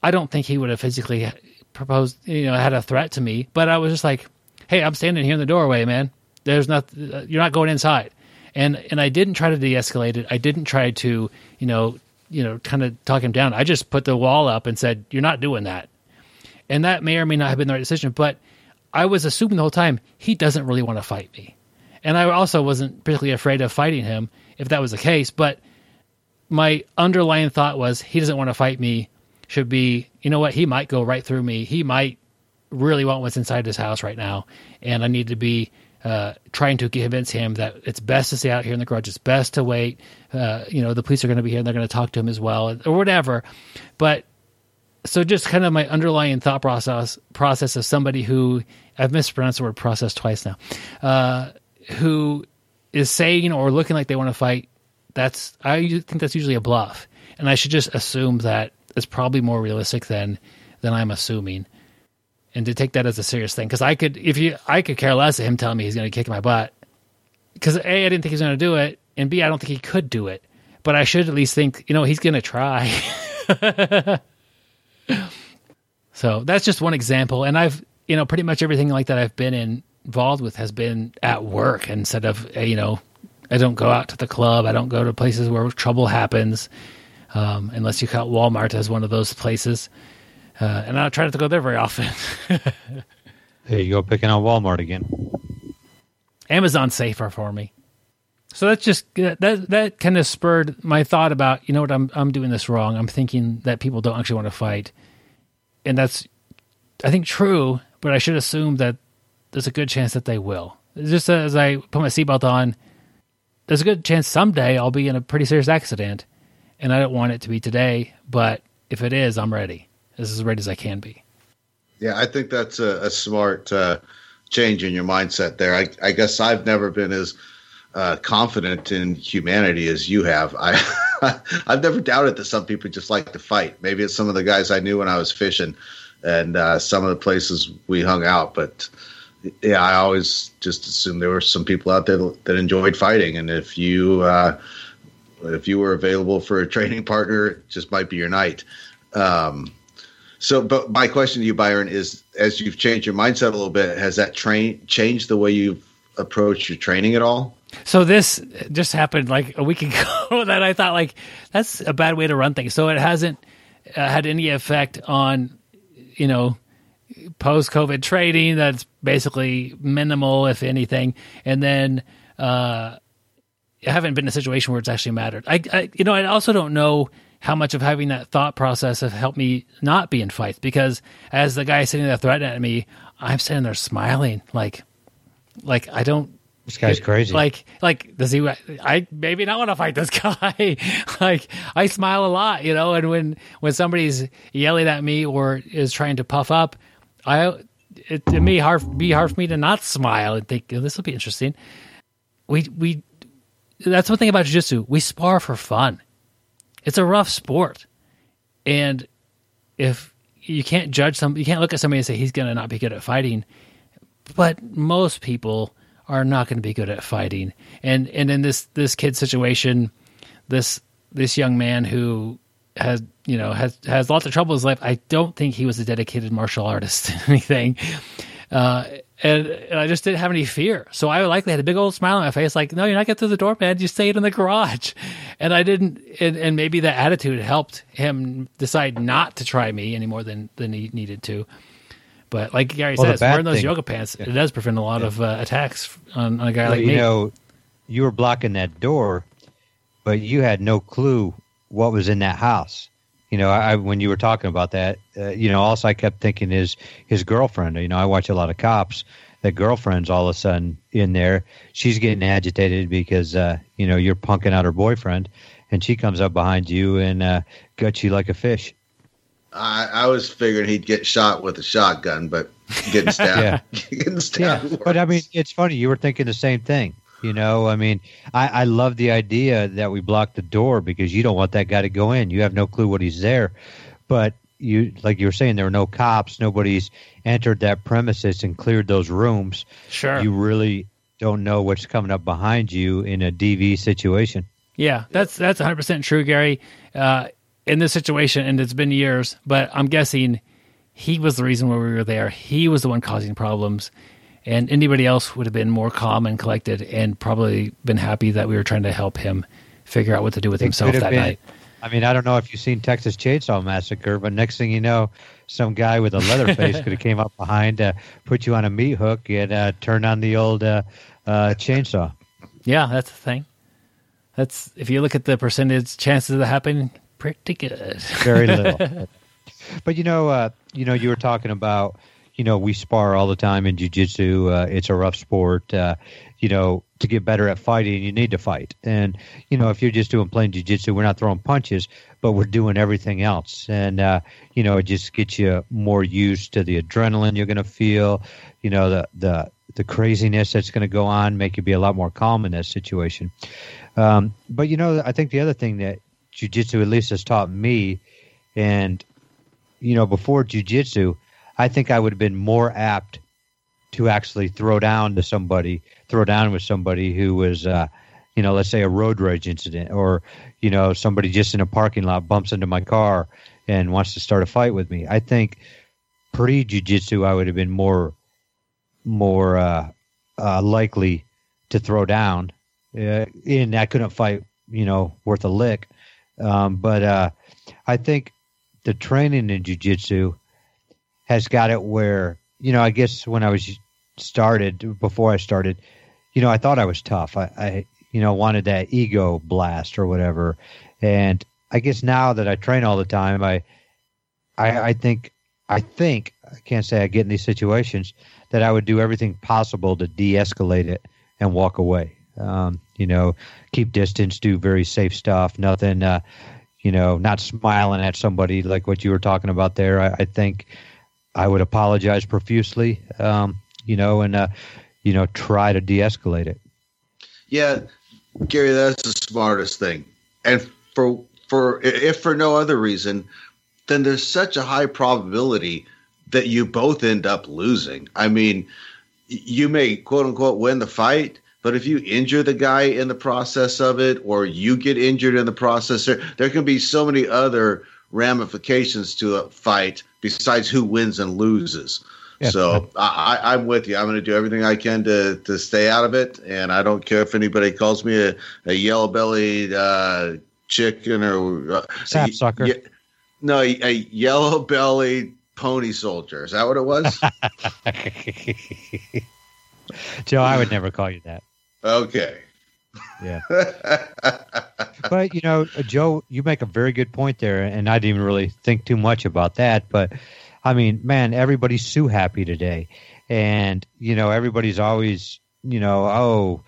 I don't think he would have physically proposed, you know, had a threat to me, but I was just like, hey, I'm standing here in the doorway, man. There's not, you're not going inside, and and I didn't try to de-escalate it. I didn't try to, you know, you know, kind of talk him down. I just put the wall up and said, you're not doing that, and that may or may not have been the right decision, but I was assuming the whole time he doesn't really want to fight me, and I also wasn't particularly afraid of fighting him if that was the case, but my underlying thought was he doesn't want to fight me should be you know what he might go right through me. He might really want what's inside his house right now. And i need to be uh, trying to convince him that it's best to stay out here in the garage. It's best to wait. Uh, you know the police are going to be here and they're going to talk to him as well or whatever. But so just kind of my underlying thought process process of somebody who I've mispronounced the word process twice now, uh, who is saying or looking like they want to fight. That's I think that's usually a bluff, and I should just assume that it's probably more realistic than than I'm assuming, and to take that as a serious thing. Because I could if you I could care less of him telling me he's going to kick my butt. Because a I didn't think he was going to do it, and b I don't think he could do it. But I should at least think you know he's going to try. So that's just one example. And I've, you know, pretty much everything like that I've been in, involved with has been at work instead of, you know, I don't go out to the club. I don't go to places where trouble happens, um, unless you count Walmart as one of those places. Uh, and I try not to go there very often. There you go, picking on Walmart again. Amazon's safer for me. So that's just that that kind of spurred my thought about you know what I'm I'm doing this wrong. I'm thinking that people don't actually want to fight, and that's I think true. But I should assume that there's a good chance that they will. Just as I put my seatbelt on, there's a good chance someday I'll be in a pretty serious accident, and I don't want it to be today. But if it is, I'm ready. As as ready as I can be. Yeah, I think that's a, a smart uh, change in your mindset there. I, I guess I've never been as uh, confident in humanity as you have. I I've never doubted that some people just like to fight. Maybe it's some of the guys I knew when I was fishing, and uh, some of the places we hung out. But yeah, I always just assumed there were some people out there that enjoyed fighting, and if you uh, if you were available for a training partner, it just might be your night. Um, so, but my question to you, Byron, is as you've changed your mindset a little bit, has that train changed the way you've approached your training at all? So this just happened like a week ago that I thought like that's a bad way to run things. So it hasn't uh, had any effect on you know post COVID trading. That's basically minimal, if anything. And then uh, I haven't been in a situation where it's actually mattered. I, I you know I also don't know how much of having that thought process have helped me not be in fights because as the guy sitting there threatening at me, I'm sitting there smiling like like I don't This guy's crazy. Like, like does he? I maybe not want to fight this guy. like, I smile a lot, you know. And when when somebody's yelling at me or is trying to puff up, I it, it may hard be hard for me to not smile and think oh, this will be interesting. We we that's one thing about jiu-jitsu. We spar for fun. It's a rough sport, and if you can't judge some, you can't look at somebody and say he's going to not be good at fighting. But most people are not going to be good at fighting. And and in this this kid situation, this this young man who has you know has has lots of trouble in his life. I don't think he was a dedicated martial artist or anything. Uh, and, and, I just didn't have any fear. So I likely had a big old smile on my face, like, "No, you're not getting through the door, man. You stay in the garage." And I didn't. And, and maybe that attitude helped him decide not to try me any more than than he needed to. But like Gary well, says, wearing those thing, yoga pants yeah. it does prevent a lot yeah. of uh, attacks on, on, a guy well, like you me. You know, you were blocking that door, but you had no clue what was in that house. You know, I when you were talking about that, uh, you know, also I kept thinking is his girlfriend. You know, I watch a lot of cops. That girlfriend's all of a sudden in there. She's getting agitated because uh, you know you're punking out her boyfriend, and she comes up behind you and uh, guts you like a fish. I, I was figuring he'd get shot with a shotgun, but getting stabbed, yeah. getting stabbed. Yeah. But I mean, it's funny. You were thinking the same thing. You know, I mean, I, I love the idea that we block the door because you don't want that guy to go in. You have no clue what he's there. But you, like you were saying, there are no cops. Nobody's entered that premises and cleared those rooms. Sure. You really don't know what's coming up behind you in a DV situation. Yeah, that's that's 100% true, Gary. Uh, in this situation, and it's been years, but I'm guessing he was the reason why we were there. He was the one causing problems, and anybody else would have been more calm and collected, and probably been happy that we were trying to help him figure out what to do with it himself that been, night. I mean, I don't know if you've seen Texas Chainsaw Massacre, but next thing you know, some guy with a leather face could have came up behind, uh, put you on a meat hook, and uh, turned on the old uh, uh chainsaw. Yeah, that's the thing. That's if you look at the percentage chances of that happening, pretty good. Very little. but you know, uh, you know, you were talking about, you know, we spar all the time in jujitsu. Uh, it's a rough sport. Uh, you know, to get better at fighting, you need to fight. And you know, if you're just doing plain jujitsu, we're not throwing punches, but we're doing everything else. And uh, you know, it just gets you more used to the adrenaline you're going to feel. You know, the the the craziness that's going to go on, make you be a lot more calm in that situation. Um, but you know, I think the other thing that jujitsu at least has taught me. And, you know, before jujitsu, I think I would have been more apt to actually throw down to somebody, throw down with somebody who was, uh, you know, let's say a road rage incident or, you know, somebody just in a parking lot bumps into my car and wants to start a fight with me. I think pre jujitsu, I would have been more, more uh, uh, likely to throw down. Uh, and I couldn't fight, you know, worth a lick. Um, but uh, I think the training in jujitsu has got it where you know. I guess when I was started, before I started, you know, I thought I was tough. I, I you know wanted that ego blast or whatever, and I guess now that I train all the time, I, I, I think, I think I can't say I get in these situations that I would do everything possible to de-escalate it and walk away. Um, you know, keep distance, do very safe stuff, nothing, uh, you know, not smiling at somebody like what you were talking about there. I, I think I would apologize profusely, um, you know, and, uh, you know, try to de escalate it. Yeah, Gary, that's the smartest thing. And for, for, if for no other reason, then there's such a high probability that you both end up losing. I mean, you may quote unquote win the fight, but if you injure the guy in the process of it, or you get injured in the process, there, there can be so many other ramifications to a fight besides who wins and loses. Yeah. So I, I, am with you. I'm going to do everything I can to, to stay out of it, and I don't care if anybody calls me a, a yellow bellied uh, chicken or uh, sapsucker. No, a, a yellow bellied pony soldier. Is that what it was? Joe, I would never call you that. Okay. Yeah. but you know, Joe, you make a very good point there, and I didn't even really think too much about that. But I mean, man, everybody's so happy today, and you know, everybody's always you know, oh,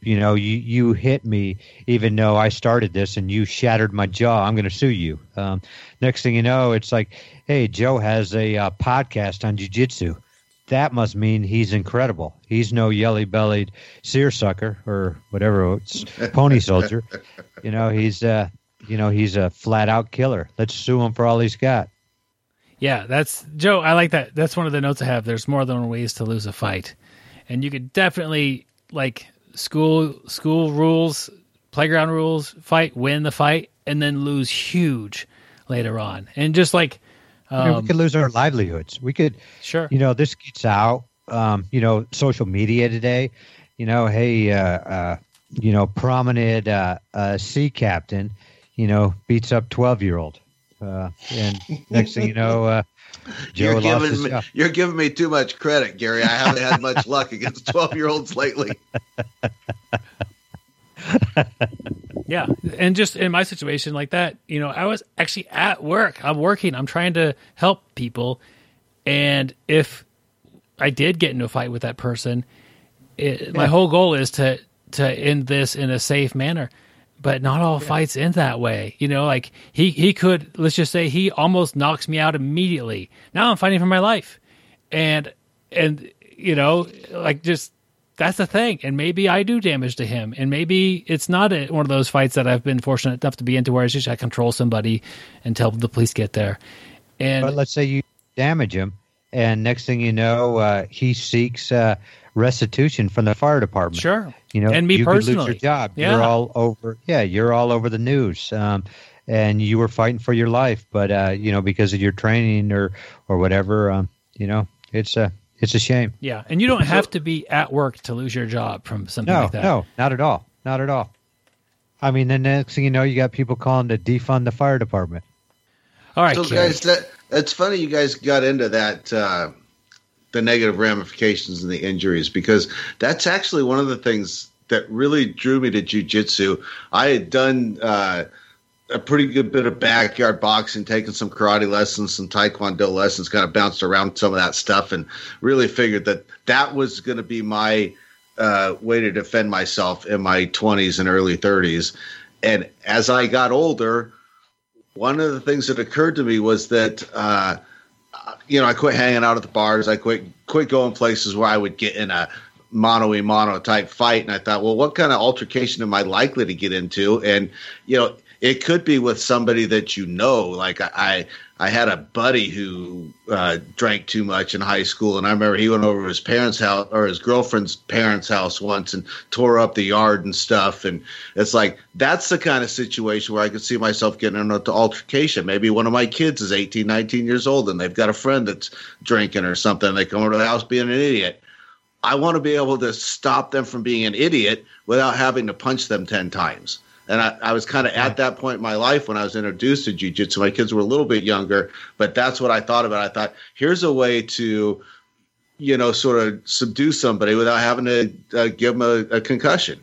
you know, you, you hit me even though I started this and you shattered my jaw. I'm going to sue you. Um, next thing you know, it's like, hey, Joe has a uh, podcast on jujitsu. That must mean he's incredible. He's no yelly bellied seersucker or whatever it's pony soldier. You know, he's uh, you know, he's a flat out killer. Let's sue him for all he's got. Yeah, that's Joe. I like that. That's one of the notes I have. There's more than one ways to lose a fight, and you could definitely like school school rules, playground rules, fight, win the fight, and then lose huge later on. And just like um, I mean, we could lose our livelihoods. We could, sure. You know, this gets out. Um, you know, social media today. You know, hey, uh, uh, you know, prominent uh, uh, sea captain, you know, beats up twelve year old, uh, and next thing you know, uh, Joe you're giving me you're giving me too much credit, Gary. I haven't had much luck against twelve year olds lately. yeah, and just in my situation like that, you know, I was actually at work. I'm working. I'm trying to help people, and if I did get into a fight with that person, it, yeah. my whole goal is to to end this in a safe manner. But not all yeah. fights end that way. You know, like he he could let's just say he almost knocks me out immediately. Now I'm fighting for my life, and and you know, like just that's the thing. And maybe I do damage to him. And maybe it's not a, one of those fights that I've been fortunate enough to be into where it's just I control somebody until the police get there. And but let's say you damage him, and next thing you know, uh, he seeks uh, restitution from the fire department. Sure, you know, and me you personally, lose your job. Yeah. You're all over. Yeah, you're all over the news. Um, and you were fighting for your life, but uh, you know because of your training or or whatever, um, you know, it's a it's a shame. Yeah, and you don't have to be at work to lose your job from something no, like that. No, not at all. Not at all. I mean, the next thing you know, you got people calling to defund the fire department. All right, so guys, that it's funny you guys got into that uh, the negative ramifications and the injuries because that's actually one of the things that really drew me to jujitsu. I had done. Uh, a pretty good bit of backyard boxing, taking some karate lessons, some taekwondo lessons, kind of bounced around some of that stuff, and really figured that that was going to be my uh, way to defend myself in my 20s and early 30s. And as I got older, one of the things that occurred to me was that, uh, you know, I quit hanging out at the bars. I quit quit going places where I would get in a mono a mono type fight. And I thought, well, what kind of altercation am I likely to get into? And, you know, it could be with somebody that you know. Like I, I had a buddy who uh, drank too much in high school, and I remember he went over to his parents' house or his girlfriend's parents' house once and tore up the yard and stuff. And it's like that's the kind of situation where I could see myself getting into altercation. Maybe one of my kids is 18, 19 years old, and they've got a friend that's drinking or something. They come over to the house being an idiot. I want to be able to stop them from being an idiot without having to punch them ten times. And I, I was kind of at that point in my life when I was introduced to jujitsu. My kids were a little bit younger, but that's what I thought about. I thought, here's a way to, you know, sort of subdue somebody without having to uh, give them a, a concussion.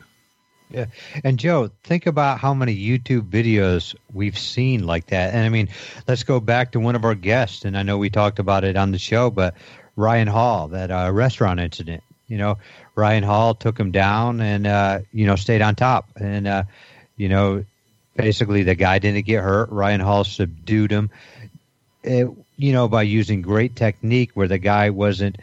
Yeah. And Joe, think about how many YouTube videos we've seen like that. And I mean, let's go back to one of our guests. And I know we talked about it on the show, but Ryan Hall, that uh, restaurant incident, you know, Ryan Hall took him down and, uh, you know, stayed on top. And, uh, you know, basically the guy didn't get hurt. Ryan Hall subdued him, it, you know, by using great technique where the guy wasn't,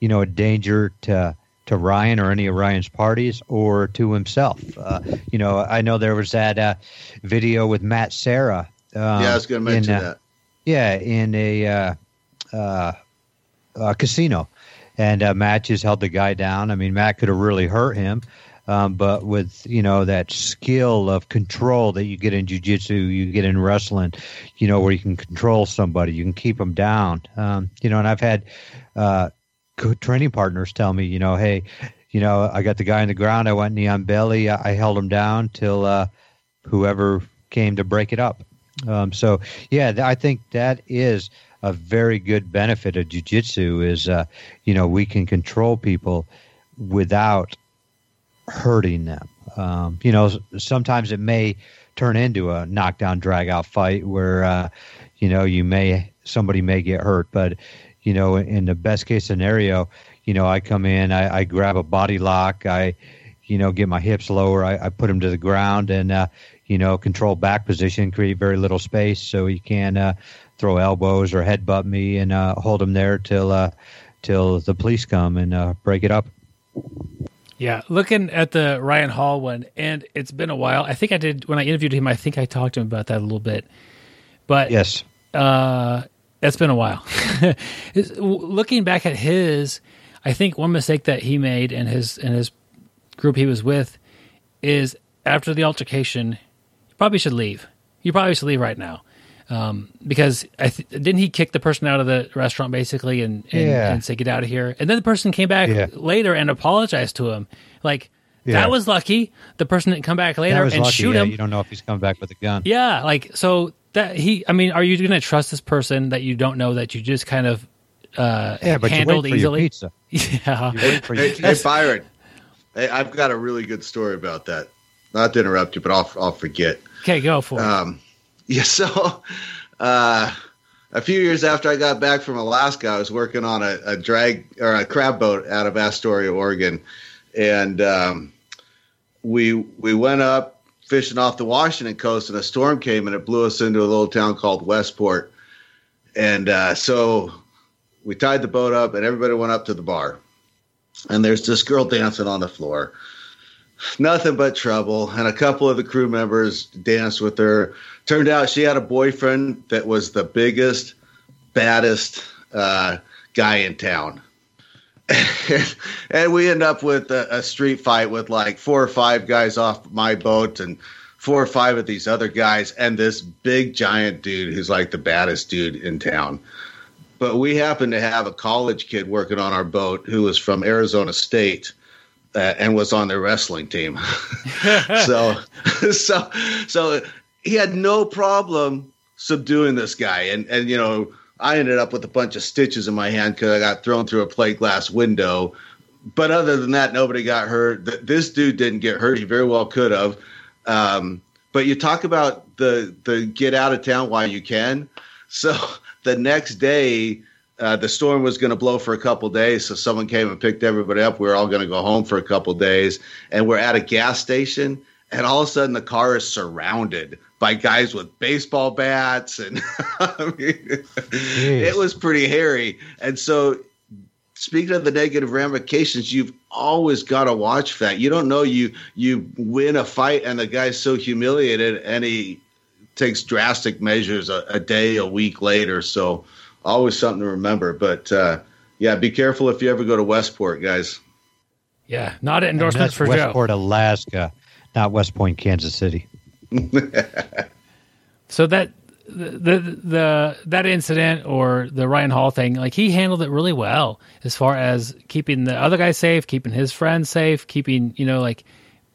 you know, a danger to to Ryan or any of Ryan's parties or to himself. Uh, you know, I know there was that uh, video with Matt Serra. Um, yeah, I was going to mention in, that. Yeah, in a uh, uh casino, and uh, Matt just held the guy down. I mean, Matt could have really hurt him. Um, but with you know that skill of control that you get in jujitsu, you get in wrestling, you know where you can control somebody, you can keep them down. Um, you know, and I've had uh, training partners tell me, you know, hey, you know, I got the guy on the ground, I went knee on belly, I, I held him down till uh, whoever came to break it up. Um, so yeah, I think that is a very good benefit of jujitsu is uh, you know we can control people without hurting them. Um, you know, sometimes it may turn into a knockdown, drag out fight where uh, you know you may somebody may get hurt, but you know, in the best case scenario, you know, I come in, I, I grab a body lock, I, you know, get my hips lower, I, I put them to the ground, and uh, you know, control back position, create very little space, so he can uh, throw elbows or headbutt me and uh, hold him there till uh, till the police come and uh, break it up. Yeah, looking at the Ryan Hall one, and it's been a while. I think I did when I interviewed him. I think I talked to him about that a little bit. But Yes, uh, it's been a while. Looking back at his, I think one mistake that he made and his and his group he was with is after the altercation, you probably should leave. You probably should leave right now. Um, because I th- didn't he kick the person out of the restaurant basically and and, Yeah. and say get out of here, and then the person came back Yeah. later and apologized to him. Like Yeah. that was lucky. The person didn't come back later and lucky. shoot yeah, him. You don't know if he's coming back with a gun. Yeah, like so that he. I mean, are you going to trust this person that you don't know that you just kind of uh, Yeah, but you handled wait for your easily? pizza. Yeah, You wait for your Hey, hey Byron, hey, I've got a really good story about that. Not to interrupt you, but I'll I'll forget. okay, go for it. Um, yeah, so uh, a few years after I got back from Alaska, I was working on a, a drag or a crab boat out of Astoria, Oregon, and um, we we went up fishing off the Washington coast, and a storm came and it blew us into a little town called Westport, and uh, so we tied the boat up, and everybody went up to the bar, and there's this girl dancing on the floor nothing but trouble. And a couple of the crew members danced with her. Turned out she had a boyfriend that was the biggest, baddest uh, guy in town. and we end up with a, a street fight with like four or five guys off my boat and four or five of these other guys and this big giant dude who's like the baddest dude in town. But we happened to have a college kid working on our boat who was from Arizona State uh, and was on their wrestling team. so, so, so he had no problem subduing this guy, and and you know I ended up with a bunch of stitches in my hand because I got thrown through a plate glass window. But other than that, nobody got hurt. This dude didn't get hurt. He very well could have. Um, but you talk about the the get out of town while you can. So the next day, uh, the storm was going to blow for a couple days. So someone came and picked everybody up. We were all going to go home for a couple days, and we're at a gas station, and all of a sudden the car is surrounded by guys with baseball bats, and I mean, it was pretty hairy. And so, speaking of the negative ramifications, you've always got to watch for that. You don't know you you win a fight, and the guy's so humiliated, and he takes drastic measures a, a day, a week later. So always something to remember. But uh, yeah, be careful if you ever go to Westport, guys. yeah, not an And endorsement that's for Joe. Westport, Alaska, not West Point, Kansas City. So that the, the the that incident or the Ryan Hall thing, like he handled it really well as far as keeping the other guy safe, keeping his friends safe, keeping you know like.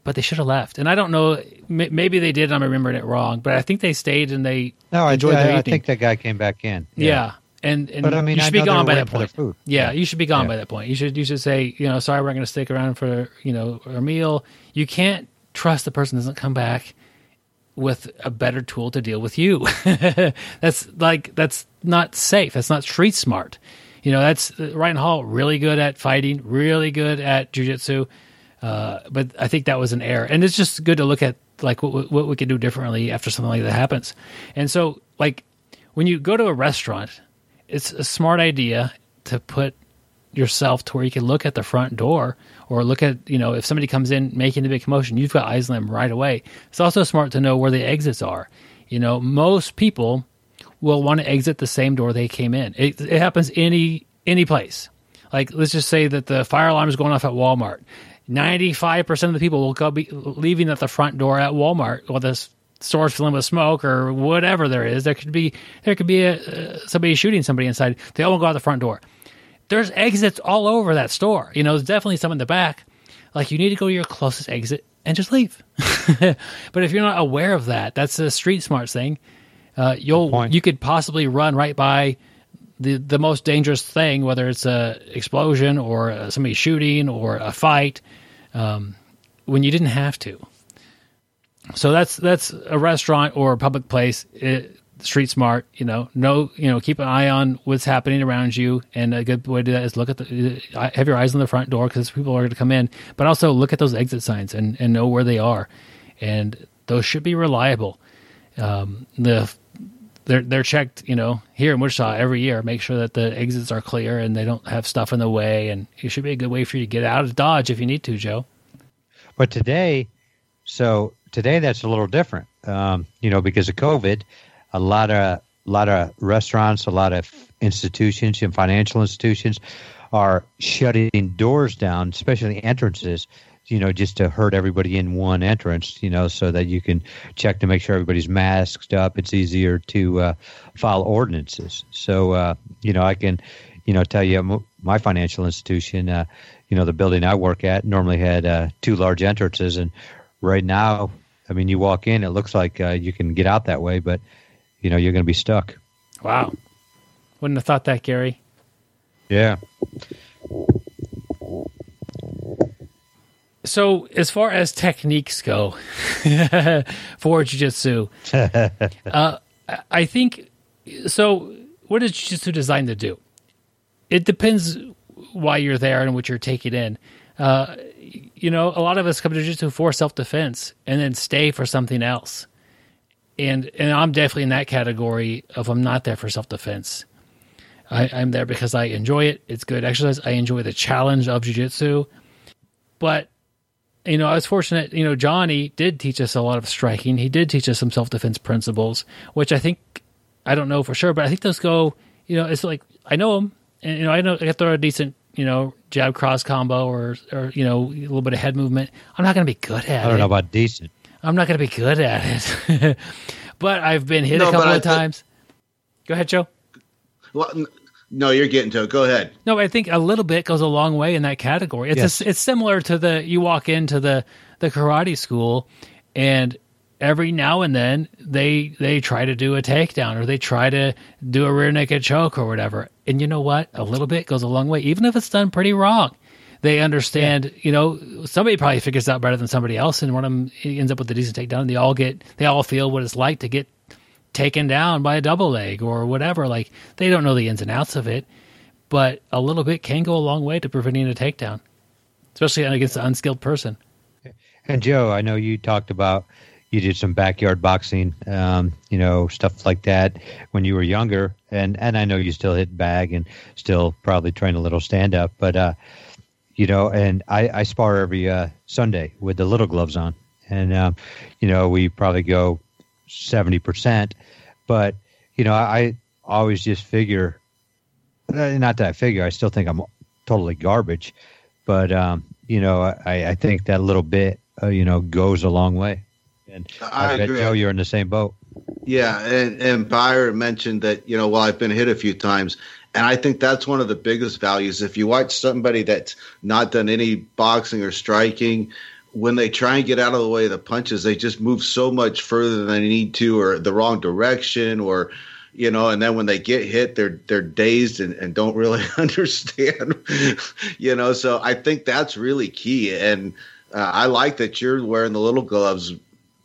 But they should have left, and I don't know. may- Maybe they did. I'm remembering it wrong, but I think they stayed and they No, I, enjoyed I, I think that guy came back in. Yeah. And, and But, I mean, you I should be gone by that point. Yeah, Yeah. you should be gone Yeah. by that point. You should you should say, you know, sorry, we're not going to stick around for you know our meal. You can't trust the person doesn't come back with a better tool to deal with you. that's like that's not safe. That's not street smart. You know, that's uh, Ryan Hall really good at fighting, really good at jujitsu. Uh, but I think that was an error, and it's just good to look at like what what we could do differently after something like that happens. And so, like when you go to a restaurant, it's a smart idea to put yourself to where you can look at the front door or look at you know if somebody comes in making a big commotion you've got eyes on them right away. It's also smart to know where the exits are. You know most people will want to exit the same door they came in. It, it happens any any place. Like let's just say that the fire alarm is going off at walmart. 95% of the people will go be leaving at the front door at walmart while the s- store's filling with smoke or whatever there is. There could be there could be a, uh, somebody shooting somebody inside. They all go out the front door there's exits all over that store. You know, there's definitely some in the back. Like you need to go to your closest exit and just leave. but if you're not aware of that, that's a street smart thing. Uh, you'll you could possibly run right by the the most dangerous thing, whether it's a explosion or uh, somebody shooting or a fight, um, when you didn't have to. So that's that's a restaurant or a public place. It, street smart. You know, know you know, keep an eye on what's happening around you, and a good way to do that is look at the uh, have your eyes on the front door because people are going to come in, but also look at those exit signs and and know where they are, and those should be reliable. Um, the they're they're checked, you know, here in Wichita every year. Make sure that the exits are clear and they don't have stuff in the way, and it should be a good way for you to get out of Dodge if you need to, Joe. But today, so today that's a little different, um, you know, because of COVID. A lot of a lot of restaurants, a lot of institutions and financial institutions are shutting doors down, especially entrances, you know, just to herd everybody in one entrance, you know, so that you can check to make sure everybody's masked up. It's easier to uh, file ordinances. So, uh, you know, I can, you know, tell you my financial institution, uh, you know, the building I work at normally had uh, two large entrances, and right now, I mean, you walk in, it looks like uh, you can get out that way, but you know, you're going to be stuck. Wow. Wouldn't have thought that, Gary. Yeah. So, as far as techniques go for jiu-jitsu, uh, I think so. What is jiu-jitsu designed to do? It depends why you're there and what you're taking in. Uh, you know, a lot of us come to jiu-jitsu for self-defense and then stay for something else. And and I'm definitely in that category of I'm not there for self-defense. I, I'm there because I enjoy it. It's good exercise. I enjoy the challenge of jiu-jitsu. But you know, I was fortunate, you know, Johnny did teach us a lot of striking. He did teach us some self defense principles, which I think, I don't know for sure, but I think those go, you know, it's like, I know them, and, you know, I know I can throw a decent, you know, jab cross combo or, or, you know, a little bit of head movement. I'm not going to be good at it. I don't it. know about decent. I'm not going to be good at it. but I've been hit no, a couple of times. Go ahead, Joe. Well, no, you're getting to it. Go ahead. No, I think a little bit goes a long way in that category. It's yes. a, it's similar to the you walk into the the karate school, and every now and then they they try to do a takedown or they try to do a rear naked choke or whatever. And you know what? A little bit goes a long way, even if it's done pretty wrong. They understand, yeah. you know, somebody probably figures out better than somebody else, and one of them ends up with a decent takedown. And they all get, they all feel what it's like to get taken down by a double leg or whatever. Like they don't know the ins and outs of it, but a little bit can go a long way to preventing a takedown, especially against an unskilled person. And Joe, I know you talked about you did some backyard boxing, um, you know, stuff like that when you were younger, and and I know you still hit bag and still probably train a little stand up, but uh, you know, and I, I spar every uh, Sunday with the little gloves on, and um, you know, we probably go seventy percent, but you know, I always just figure, uh, not that I figure, I still think I'm totally garbage, but um, you know, I, I think that little bit, uh, you know, goes a long way. And I, I bet Joe, you're in the same boat. Yeah, and and Byron mentioned that you know, well, I've been hit a few times, and I think that's one of the biggest values. If you watch somebody that's not done any boxing or striking, when they try and get out of the way of the punches, they just move so much further than they need to, or the wrong direction, or you know. And then when they get hit, they're they're dazed and, and don't really understand, you know. So I think that's really key. And uh, I like that you're wearing the little gloves,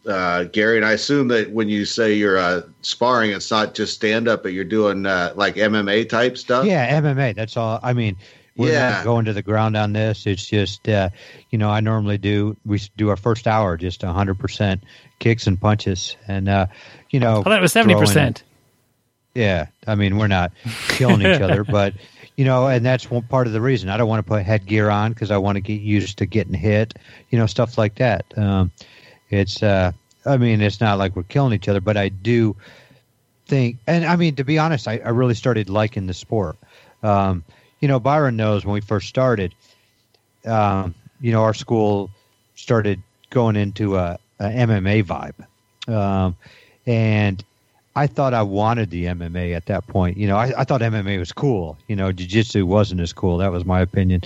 uh, Gary. And I assume that when you say you're uh, sparring, it's not just stand up, but you're doing uh, like MMA type stuff. Yeah, MMA. That's all. I mean we're yeah. not going to the ground on this. It's just, uh, you know, I normally do. We do our first hour just hundred percent kicks and punches, and uh, you know, I thought it was seventy percent. Yeah, I mean, we're not killing each other, but you know, and that's one part of the reason I don't want to put headgear on because I want to get used to getting hit, you know, stuff like that. Um, it's, uh, I mean, it's not like we're killing each other, but I do think, and I mean, to be honest, I, I really started liking the sport. Um, you know, Byron knows when we first started, um, you know, our school started going into a, a MMA vibe. Um, and I thought I wanted the MMA at that point. You know, I, I thought MMA was cool. You know, jiu jitsu wasn't as cool. That was my opinion.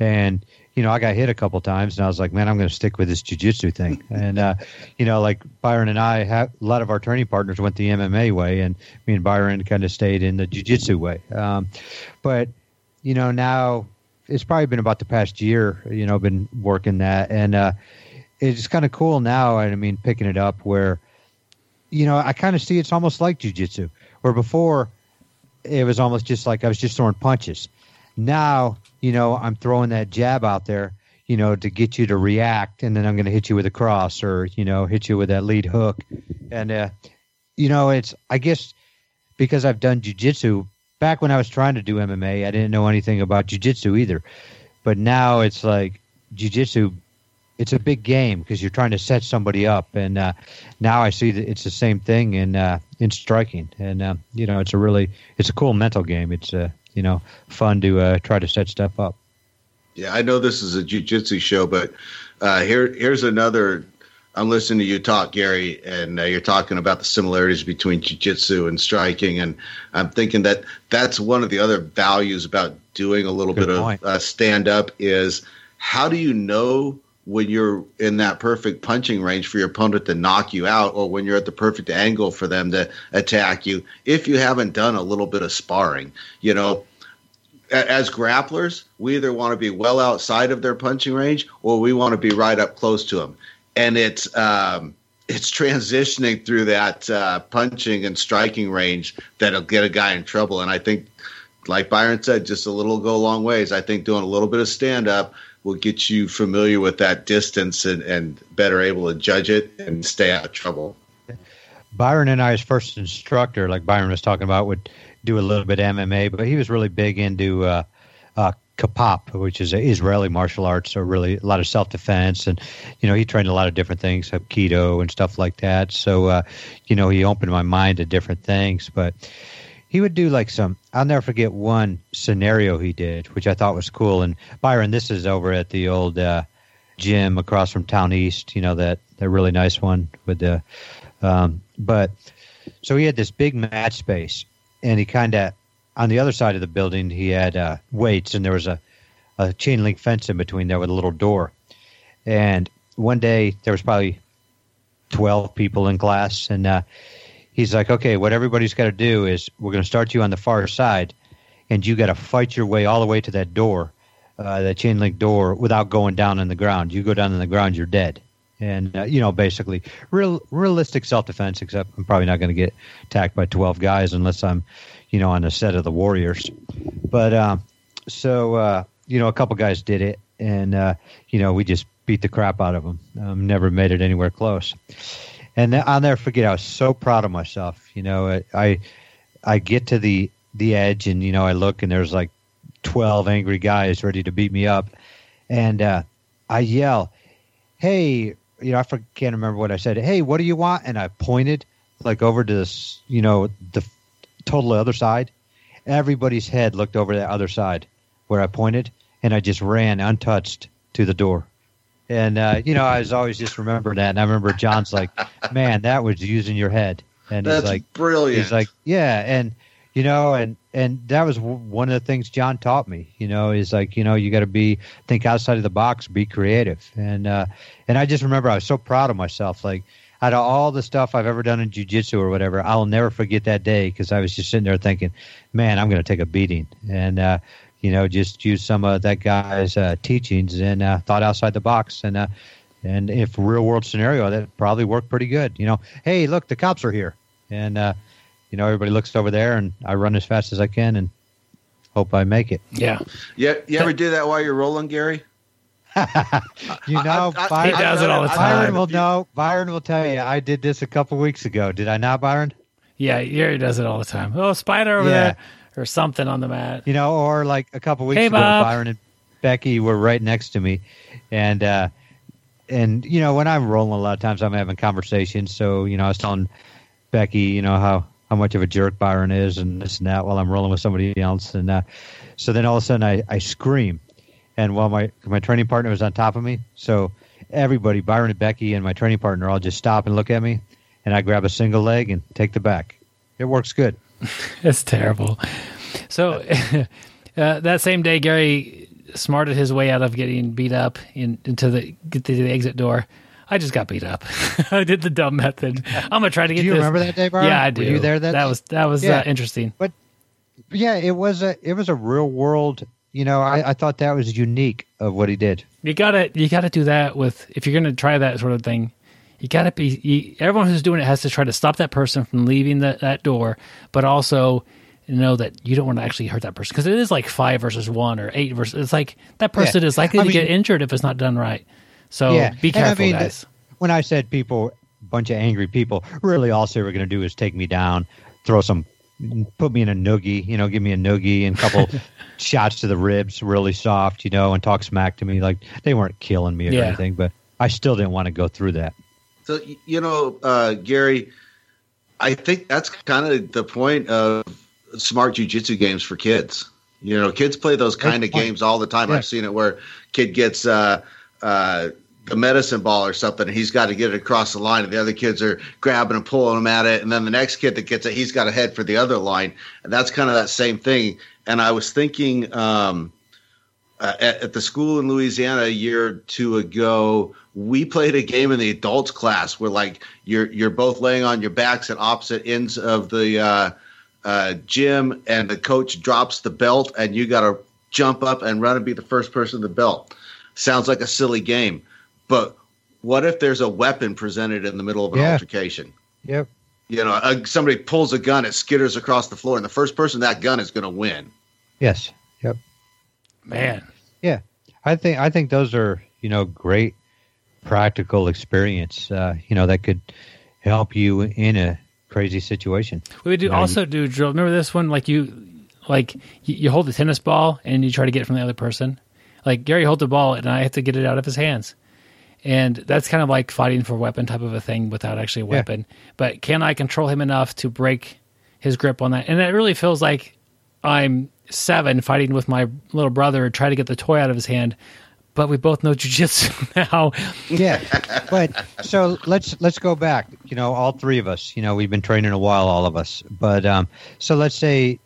And, you know, I got hit a couple times and I was like, man, I'm going to stick with this jiu-jitsu thing. and, uh, you know, like Byron and I have a lot of our training partners went the MMA way and me and Byron kind of stayed in the jiu-jitsu way. Um, but, you know, now it's probably been about the past year, you know, been working that. And uh, it's kind of cool now. I mean, picking it up where, you know, I kind of see it's almost like jujitsu, where before it was almost just like I was just throwing punches. Now, you know, I'm throwing that jab out there, you know, to get you to react, and then I'm going to hit you with a cross or, you know, hit you with that lead hook. And, uh, you know, it's, I guess, because I've done jujitsu back when I was trying to do MMA, I didn't know anything about jujitsu either. But now it's like jujitsu it's a big game because you're trying to set somebody up, and uh, now I see that it's the same thing in uh, in striking, and uh, you know it's a really it's a cool mental game. It's uh, you know fun to uh, try to set stuff up. Yeah, I know this is a jujitsu show, but uh, here here's another. I'm listening to you talk, Gary, and uh, you're talking about the similarities between jujitsu and striking, and I'm thinking that that's one of the other values about doing a little Good bit point. of uh, stand up is how do you know when you're in that perfect punching range for your opponent to knock you out or when you're at the perfect angle for them to attack you if you haven't done a little bit of sparring you know as grapplers we either want to be well outside of their punching range or we want to be right up close to them and it's um it's transitioning through that uh, punching and striking range that'll get a guy in trouble. And i think like byron said just a little go a long ways. I think doing a little bit of stand up will get you familiar with that distance and, and better able to judge it and stay out of trouble. Byron and I, his first instructor, like Byron was talking about, would do a little bit MMA, but he was really big into uh, uh, kapap, which is Israeli martial arts, so really a lot of self defense, and you know he trained a lot of different things, Hapkido and stuff like that. So uh, you know he opened my mind to different things, but he would do like some. I'll never forget one scenario he did, which I thought was cool. And Byron, this is over at the old uh, gym across from Town East. You know that that really nice one with the. Um, but so he had this big match space, and he kind of on the other side of the building he had uh, weights, and there was a, a chain link fence in between there with a little door. And one day there was probably twelve people in class, and uh, he's like, "Okay, what everybody's got to do is we're going to start you on the far side, and you got to fight your way all the way to that door, uh, that chain link door, without going down in the ground. You go down in the ground, you're dead." And uh, you know, basically, real realistic self defense. Except I'm probably not going to get attacked by 12 guys unless I'm, you know, on the set of the Warriors. But um, so uh, you know, a couple guys did it, and uh, you know, we just beat the crap out of them. Um, never made it anywhere close. And I'll never forget. I was so proud of myself. You know, I I, get to the the edge, and you know, I look, and there's like 12 angry guys ready to beat me up, and uh, I yell, "Hey!" You know, I can't remember what I said. Hey, what do you want? And I pointed like over to this, you know, the total other side. Everybody's head looked over the other side where I pointed, and I just ran untouched to the door. And uh, you know, I was always just remembering that. And I remember John's like, "Man, that was using your head." And That's he's like, brilliant. He's like, yeah, and you know, and and that was w- one of the things John taught me. You know, is like, you know, you got to be think outside of the box, be creative, and uh, and I just remember I was so proud of myself. Like out of all the stuff I've ever done in jujitsu or whatever, I'll never forget that day because I was just sitting there thinking, man, I'm going to take a beating, and uh, you know, just use some of that guy's uh, teachings and uh, thought outside the box, and uh, and if real world scenario, that probably worked pretty good. You know, hey, look, the cops are here, and uh, you know everybody looks over there, and I run as fast as I can and hope I make it. Yeah. yeah, you ever do that while you're rolling, Gary? You know, I- I- Byron, He does it all the time. Byron will know. Byron will tell you. I did this a couple weeks ago. Did I not, Byron? Yeah, Yuri does it all the time. Oh, spider over Yeah. there or something on the mat. You know, or like a couple weeks Hey, ago, Bob. Byron and Becky were right next to me, and uh, and you know when I'm rolling, a lot of times I'm having conversations. So you know, I was telling Becky, you know how how much of a jerk Byron is, and this and that, while I'm rolling with somebody else, and uh, so then all of a sudden I, I scream, and while my my training partner was on top of me, so everybody, Byron and Becky and my training partner, all just stop and look at me, and I grab a single leg and take the back. It works good. It's terrible. So uh, that same day, Gary smarted his way out of getting beat up in, into the get to the exit door. I just got beat up. I did the dumb method. I'm gonna try to get. Do you this. remember that day, Byron? Yeah, I Were do. you there that That was that was Yeah. uh, interesting. yeah, it was a it was a real world. You know, I, I thought that was unique of what he did. You gotta you gotta do that with if you're gonna try that sort of thing. You got to be. You, everyone who's doing it has to try to stop that person from leaving the, that door, but also know that you don't want to actually hurt that person because it is like five versus one or eight versus. It's like that person Yeah. is likely I to mean- get injured if it's not done right. So yeah, be And I careful, mean, guys. When I said people, bunch of angry people, really all they were going to do is take me down, throw some, put me in a noogie, you know, give me a noogie and a couple shots to the ribs, really soft, you know, and talk smack to me. Like they weren't killing me or Yeah. anything, but I still didn't want to go through that. So you know, uh, Gary, I think that's kind of the point of smart jujitsu games for kids. You know, kids play those kind of games all the time. Yeah. I've seen it where kid gets uh, uh, the medicine ball or something, and he's got to get it across the line, and the other kids are grabbing and pulling him at it, and then the next kid that gets it, he's got to head for the other line, and that's kind of that same thing. And I was thinking. Um, uh, at, at the school in Louisiana a year or two ago, we played a game in the adults class where like you're you're both laying on your backs at opposite ends of the uh, uh, gym, and the coach drops the belt, and you got to jump up and run and be the first person to the belt. Sounds like a silly game, but what if there's a weapon presented in the middle of an Yeah. altercation? Yep. You know, somebody pulls a gun, it skitters across the floor, and the first person that gun is going to win. Yes. Yep. Man, Yeah, I think I think those are you know great practical experience. Uh, you know that could help you in a crazy situation. we would do No, also do drill. Remember this one? Like you, like you, you hold the tennis ball and you try to get it from the other person. Like Gary holds the ball and I have to get it out of his hands. And that's kind of like fighting for a weapon type of a thing without actually a Yeah. weapon. But can I control him enough to break his grip on that? And it really feels like I'm seven fighting with my little brother, try to get the toy out of his hand. But we both know jujitsu now. Yeah, but so let's let's go back. You know, all three of us. You know, we've been training a while, all of us. But um, so let's say,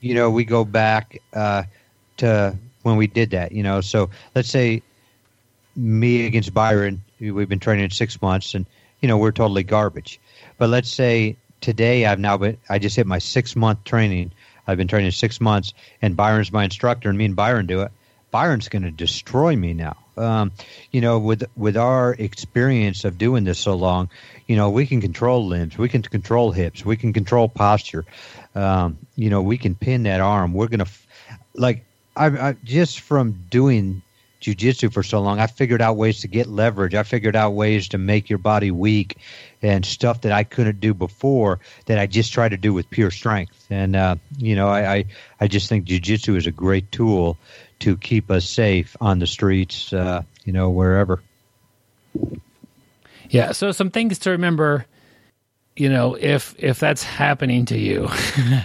you know, we go back uh, to when we did that. You know, so let's say me against Byron. We've been training six months, and you know we're totally garbage. But let's say today I've now been. I just hit my six month training. I've been training six months, and Byron's my instructor, and me and Byron do it. Byron's going to destroy me now. Um, you know, with with our experience of doing this so long, you know, we can control limbs, we can control hips, we can control posture. Um, you know, we can pin that arm. We're gonna, f- like, I, I just from doing jujitsu for so long, I figured out ways to get leverage. I figured out ways to make your body weak and stuff that I couldn't do before that I just try to do with pure strength. And uh, you know, I, I I just think jujitsu is a great tool to keep us safe on the streets, uh, you know, wherever. Yeah, so some things to remember, you know, if if that's happening to you,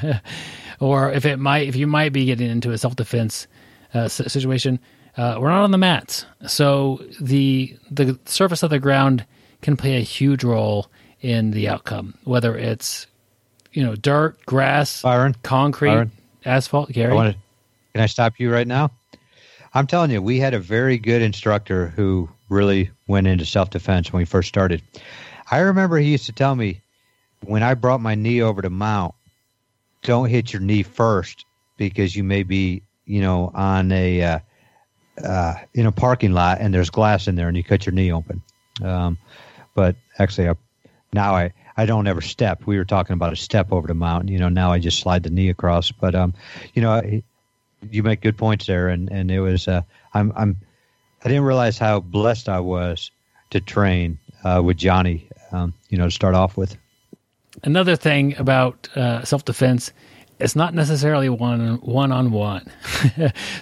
or if it might, if you might be getting into a self defense uh, situation, uh, we're not on the mats, so the the surface of the ground can play a huge role in the outcome, whether it's you know dirt, grass, Byron, concrete, Byron. asphalt. Gary, I want to. Can I stop you right now? I'm telling you, we had a very good instructor who really went into self defense when we first started. I remember he used to tell me when I brought my knee over to mount, don't hit your knee first because you may be, you know, on a uh, uh, in a parking lot and there's glass in there and you cut your knee open. Um, but actually, I, now I I don't ever step. We were talking about a step over the mountain. You know, now I just slide the knee across. But um, you know, I- you make good points there, and and it was uh, I'm I'm I didn't realize how blessed I was to train uh, with Johnny. Um, you know, to start off with. another thing about uh, self defense, it's not necessarily one one on one.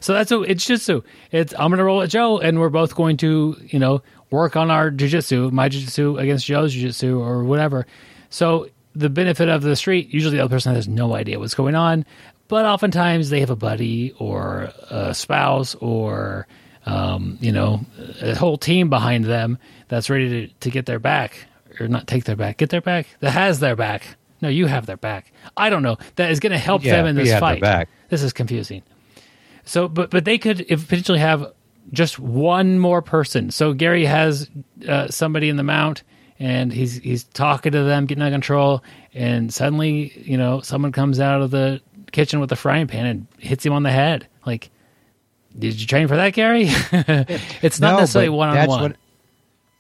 So that's a, it's just so it's I'm gonna roll at Joe, and we're both going to you know work on our jujitsu, my jujitsu against Joe's jujitsu or whatever. So the benefit of the street, usually the other person has no idea what's going on, but oftentimes they have a buddy or a spouse or um, you know a whole team behind them that's ready to, to get their back or not take their back, get their back that has their back. No, you have their back. I don't know. That is going to help Yeah, them in this fight. This is confusing. So, but but they could potentially have just one more person. So Gary has uh, somebody in the mount, and he's he's talking to them, getting out of control, and suddenly you know someone comes out of the kitchen with a frying pan and hits him on the head. Like, did you train for that, Gary? it's not No, necessarily one on that's one. what-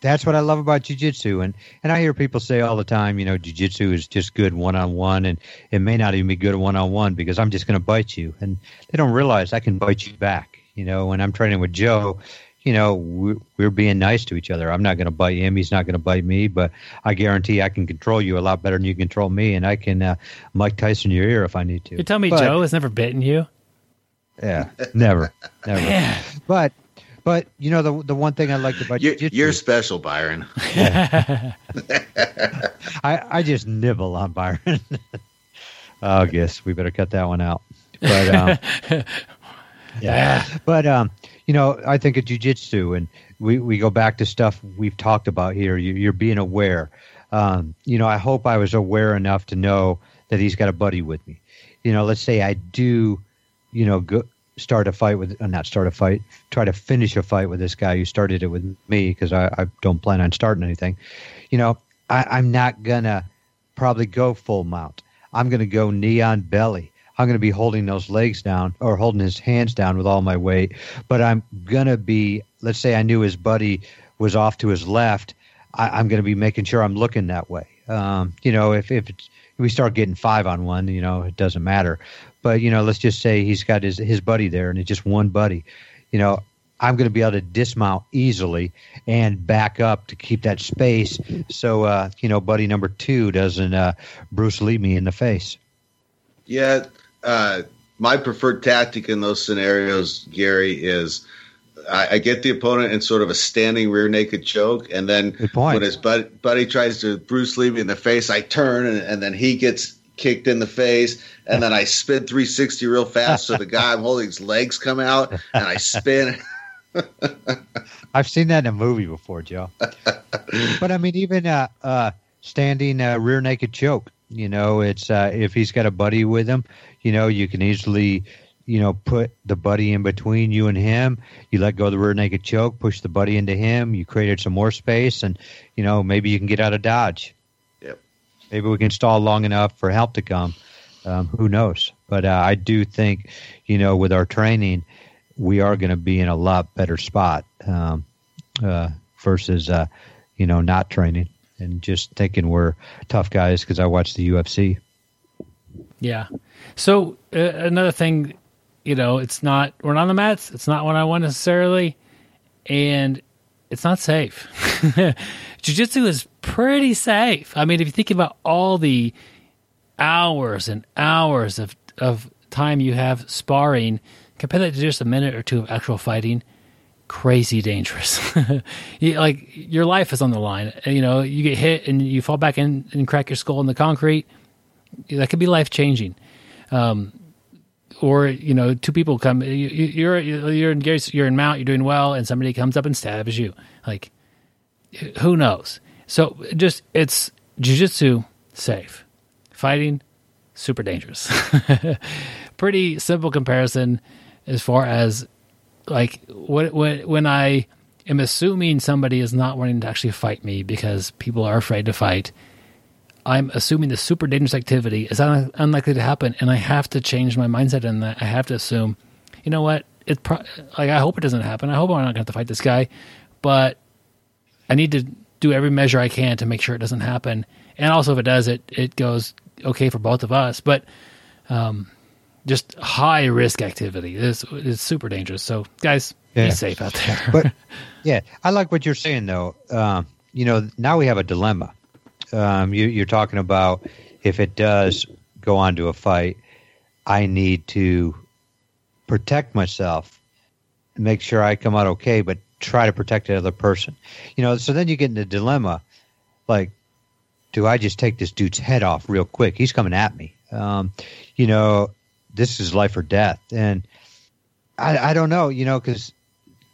that's what I love about jujitsu. And and I hear people say all the time, you know, jujitsu is just good one on one, and it may not even be good one on one because I'm just going to bite you, and they don't realize I can bite you back. You know, when I'm training with Joe, you know, we're, we're being nice to each other. I'm not going to bite him; he's not going to bite me. But I guarantee I can control you a lot better than you control me, and I can uh, Mike Tyson your ear if I need to. You tell me But- Joe has never bitten you? Yeah, never, never. Man. But but you know the the one thing I liked about You're, jiu-jitsu, you're special, Byron. I I just nibble on Byron. oh, I guess we better cut that one out. But um, yeah, but um, you know, I think of jujitsu, and we we go back to stuff we've talked about here. You, you're being aware. Um, you know, I hope I was aware enough to know that he's got a buddy with me. You know, let's say I do, you know, go, start a fight with, uh, not start a fight, try to finish a fight with this guy who started it with me because I, I don't plan on starting anything. You know, I, I'm not gonna probably go full mount. I'm gonna go knee on belly. I'm going to be holding those legs down or holding his hands down with all my weight. But I'm going to be, let's say I knew his buddy was off to his left. I, I'm going to be making sure I'm looking that way. Um, you know, if, if it's, we start getting five on one, you know, it doesn't matter. But, you know, let's just say he's got his, his buddy there and it's just one buddy. You know, I'm going to be able to dismount easily and back up to keep that space so, uh, you know, buddy number two doesn't uh, Bruce Lee me in the face. Yeah, uh, my preferred tactic in those scenarios, Gary, is I, I get the opponent in sort of a standing rear naked choke, and then when his buddy, buddy tries to Bruce Lee me in the face, I turn, and, and then he gets kicked in the face, and then I spin 360 real fast, so the guy I'm holding's legs come out, and I spin. I've seen that in a movie before, Joe. but I mean, even uh, uh, standing uh, rear naked choke. You know, it's uh, if he's got a buddy with him, you know, you can easily, you know, put the buddy in between you and him. You let go of the rear naked choke, push the buddy into him. You created some more space, and you know, maybe you can get out of dodge. Yep. Maybe we can stall long enough for help to come. Um, who knows? But uh, I do think, you know, with our training, we are going to be in a lot better spot um, uh, versus, uh, you know, not training and just thinking we're tough guys because I watch the UFC. Yeah. So uh, another thing, you know, it's not we're not on the mats. It's not what I want necessarily, and it's not safe. Jiu-jitsu is pretty safe. I mean, if you think about all the hours and hours of of time you have sparring, compare that to just a minute or two of actual fighting. Crazy dangerous. you, like your life is on the line. You know, you get hit and you fall back in and crack your skull in the concrete that could be life changing. Um, or you know, two people come. You, you're you're in you're in mount. You're doing well, and somebody comes up and stabs you. Like, who knows? So just it's jujitsu safe, fighting super dangerous. Pretty simple comparison as far as like when when when I am assuming somebody is not wanting to actually fight me because people are afraid to fight. I'm assuming the super dangerous activity is un- unlikely to happen, and I have to change my mindset in that. I have to assume, you know what? It's pro- like I hope it doesn't happen. I hope I'm not going to have to fight this guy, but I need to do every measure I can to make sure it doesn't happen. And also, if it does, it it goes okay for both of us. But um, just high risk activity is is super dangerous. So, guys, Yeah. be safe out there. But yeah, I like what you're saying though. Um, you know, now we have a dilemma. Um, you, you're talking about if it does go on to a fight, I need to protect myself, make sure I come out okay, but try to protect the other person. You know, so then you get in a dilemma, like, do I just take this dude's head off real quick? He's coming at me. Um, you know, this is life or death, and I, I don't know. You know, because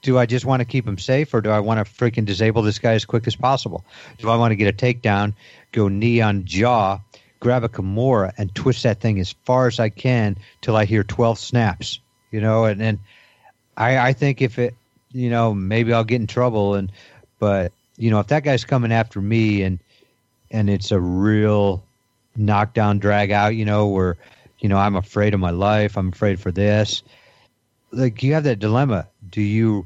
do I just want to keep him safe or do I want to freaking disable this guy as quick as possible? Do I want to get a takedown, go knee on jaw, grab a Kimura, and twist that thing as far as I can till I hear 12 snaps? You know, and, and I, I think if it, you know, maybe I'll get in trouble. And, but, you know, if that guy's coming after me and, and it's a real knockdown drag out, you know, where, you know, I'm afraid of my life, I'm afraid for this like you have that dilemma do you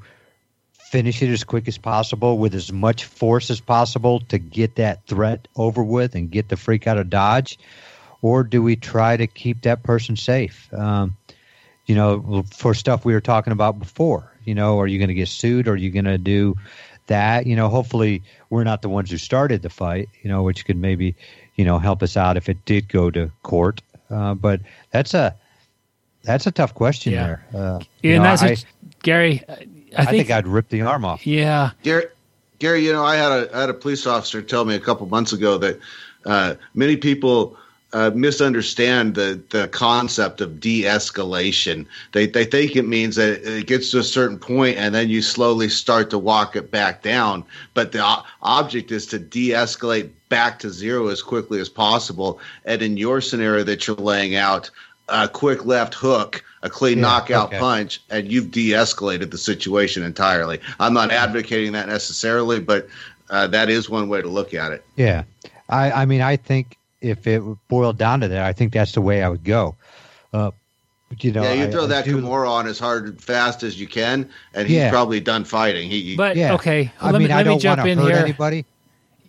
finish it as quick as possible with as much force as possible to get that threat over with and get the freak out of Dodge? Or do we try to keep that person safe? Um, you know, for stuff we were talking about before, you know, are you going to get sued? Or Are you going to do that? You know, hopefully we're not the ones who started the fight, you know, which could maybe, you know, help us out if it did go to court. Uh, but that's a, that's a tough question Yeah. there. Uh, and know, that's I, what- Gary. I I think, think I'd rip the arm off. yeah. Gary, Gary, you know, I had a I had a police officer tell me a couple months ago that uh, many people uh, misunderstand the the concept of de-escalation. They they think it means that it gets to a certain point and then you slowly start to walk it back down. But the o- object is to de-escalate back to zero as quickly as possible. And in your scenario that you're laying out, a quick left hook, a clean Yeah, knockout okay. punch, and you've de-escalated the situation entirely. I'm not advocating that necessarily, but uh, that is one way to look at it. Yeah, I, I mean, I think if it boiled down to that, I think that's the way I would go. Uh, but, you know, yeah, you throw I that do- Kimura on as hard and fast as you can, and he's Yeah. probably done fighting. He, he- But Yeah, okay, I let mean, me I let me don't jump in here. anybody.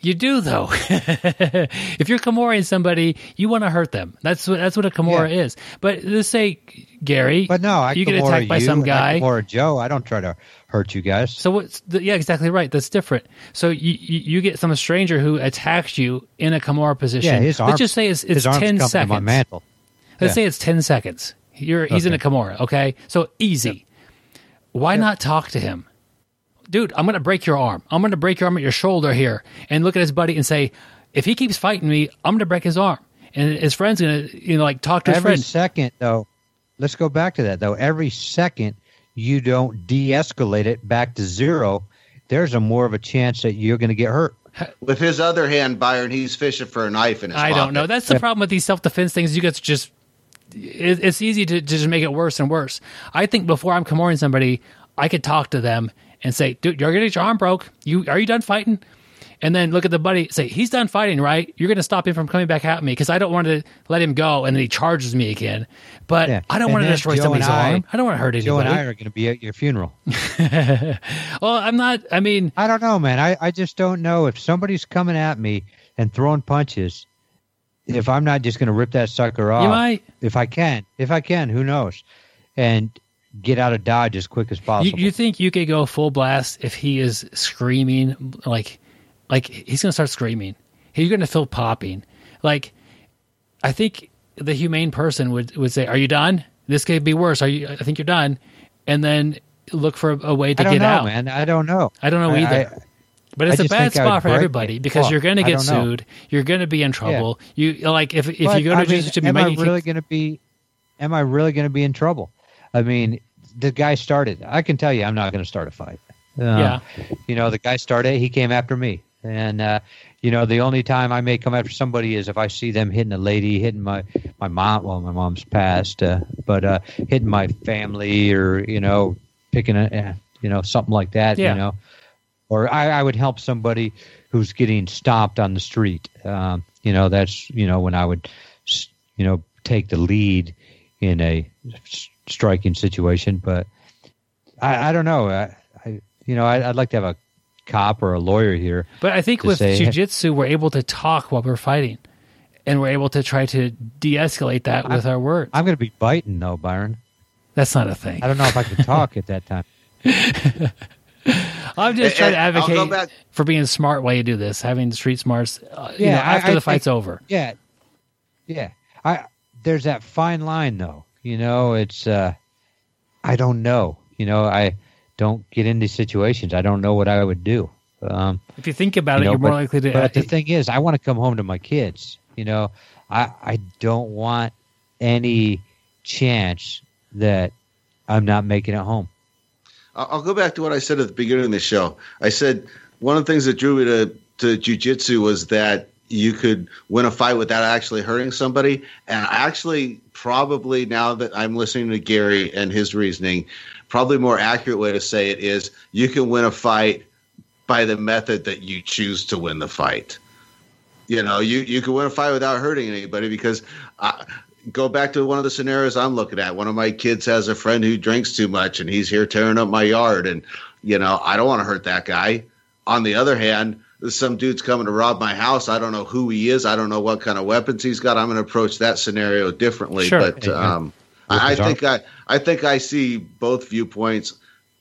You do though. if you're Kimura somebody, you want to hurt them. That's what that's what a Kimura Yeah. is. But let's say Gary, But no, I you get attacked by some guy. or Joe. I don't try to hurt you guys. So what's the, yeah, exactly right. That's different. So you, you you get some stranger who attacks you in a Kimura position. yeah, his arms. Let's just say it's, it's ten seconds. My mantle. Let's Yeah. say it's ten seconds. You're he's in a Okay. Kimura. Okay, so easy. Why not talk to him, dude? I'm gonna break your arm. I'm gonna break your arm at your shoulder here, and look at his buddy and say, if he keeps fighting me, I'm gonna break his arm. And his friend's gonna you know like talk to his Every friend. second, though, let's go back to that. Though every second you don't de-escalate it back to zero, there's a more of a chance that you're going to get hurt. with his other hand, Byron, he's fishing for a knife in his I pocket. don't know. That's the problem with these self defense things. You get to just it's easy to, to just make it worse and worse. I think before I'm Kimuring somebody, I could talk to them and say, "Dude, you're gonna get your arm broke. You are you done fighting?" And then look at the buddy, say, "He's done fighting, right? You're gonna stop him from coming back at me because I don't want to let him go, and then he charges me again. But Yeah. I don't want to destroy Joe somebody's I- arm. I don't want to hurt anybody. Joe and. I are going to be at your funeral. well, I'm not. I mean, I don't know, man. I, I just don't know if somebody's coming at me and throwing punches. If I'm not just going to rip that sucker off, you might. if I can, if I can, who knows, and get out of dodge as quick as possible. you think you could go full blast if he is screaming like like he's gonna start screaming you're gonna feel popping like i think the humane person would would say are you done this could be worse are you i think you're done and then look for a, a way to I don't get know, out man. I don't know. i don't know either I- but it's I a bad I spot for everybody it. because Well, you're going to get know. sued. You're going to be in trouble. You like if if But, you go to I mean, you am I really going to be? Am I really going to be in trouble? I mean, the guy started. I can tell you, I'm not going to start a fight. Uh, Yeah. You know, the guy started. He came after me, and uh, you know, the only time I may come after somebody is if I see them hitting a lady, hitting my my mom. Well, my mom's passed, uh, but uh, hitting my family, or you know, picking a, uh, you know, something like that. Yeah. You know, or I, I would help somebody who's getting stomped on the street. Um, you know, that's you know when I would, you know, take the lead in a striking situation. But I, I don't know. I, I you know, I, I'd like to have a cop or a lawyer here. But I think with say- jujitsu, we're able to talk while we're fighting, and we're able to try to de-escalate that with our words. I'm going to be biting though, Byron. That's not a thing. I don't know if I can talk at that time. I'm just trying to and I'll go advocate back- for being smart while you do this, having the street smarts. Uh, you Yeah, know, after I the fight's think- over. Yeah, yeah. I there's that fine line though. You know, it's uh, I don't know. You know, I don't get into situations. I don't know what I would do. Um, If you think about you it, know, you're more likely to. But the thing is, I want to come home to my kids. You know, I I don't want any chance that I'm not making it home. I'll I'll go back to what I said at the beginning of the show. I said one of the things that drew me to to jujitsu was that you could win a fight without actually hurting somebody. And actually, probably now that I'm listening to Gary and his reasoning, probably more accurate way to say it is you can win a fight by the method that you choose to win the fight. You know, you you can win a fight without hurting anybody because. I, Go back to one of the scenarios I'm looking at. One of my kids has a friend who drinks too much, and he's here tearing up my yard. And You know, I don't want to hurt that guy. On the other hand, some dude's coming to rob my house. I don't know who he is. I don't know what kind of weapons he's got. I'm going to approach that scenario differently. Sure. But um, I, I think I, I think I see both viewpoints.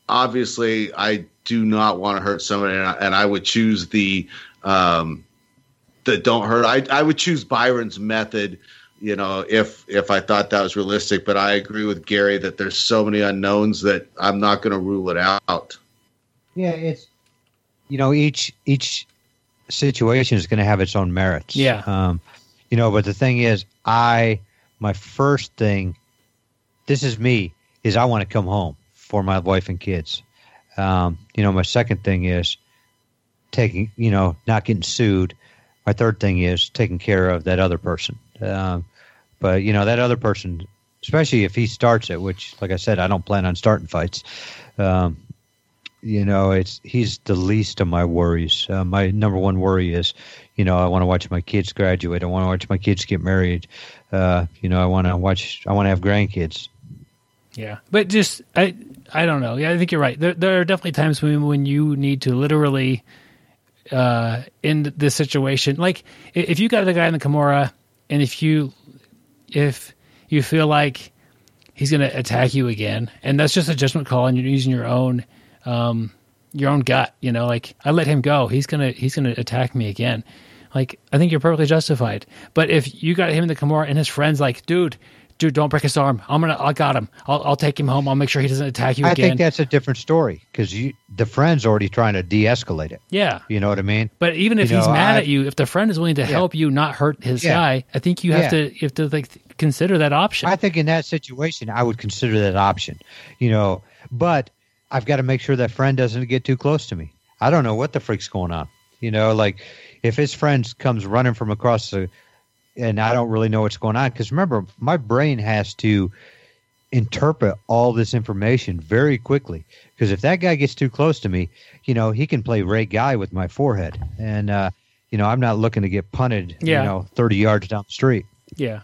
Obviously, I do not want to hurt somebody, and I, and I would choose the um, the don't hurt. I I would choose Byron's method. You know, if if I thought that was realistic, but I agree with Gary that there's so many unknowns that I'm not going to rule it out. Yeah, it's you know each each situation is going to have its own merits. Yeah. Um, you know, but the thing is, I my first thing, this is me, is I want to come home for my wife and kids. Um, you know, my second thing is taking, you know, not getting sued. My third thing is taking care of that other person. Um, but you know, that other person, especially if he starts it, which, like I said, I don't plan on starting fights. Um, you know, it's he's the least of my worries. Uh, my number one worry is, you know, I want to watch my kids graduate. I want to watch my kids get married. Uh, you know, I want to watch. I want to have grandkids. Yeah, but just I I don't know. Yeah, I think you're right. There there are definitely times when when you need to literally uh end this situation. Like if you got the guy in the Kimura, and if you if you feel like he's going to attack you again, and that's just a judgment call, and you're using your own um your own gut. You know, like I let him go. He's gonna he's gonna attack me again. Like I think you're perfectly justified. But if you got him in the Kimura and his friends like, dude, dude, don't break his arm. I'm gonna, I got him. I'll, I'll take him home. I'll make sure he doesn't attack you I again. think that's a different story because you the friend's already trying to de-escalate it. yeah. You know what I mean? But even if You he's know, mad I- at you, if the friend is willing to help you not hurt his Yeah. guy, I think you have Yeah. to you have to like consider that option. I think in that situation, I would consider that option. You know, but I've got to make sure that friend doesn't get too close to me. I don't know what the freak's going on. You know, like if his friend comes running from across the, and I don't really know what's going on because remember, my brain has to interpret all this information very quickly because if that guy gets too close to me, you know, he can play Ray Guy with my forehead, and uh, you know, I'm not looking to get punted, Yeah. you know, 30 yards down the street. Yeah.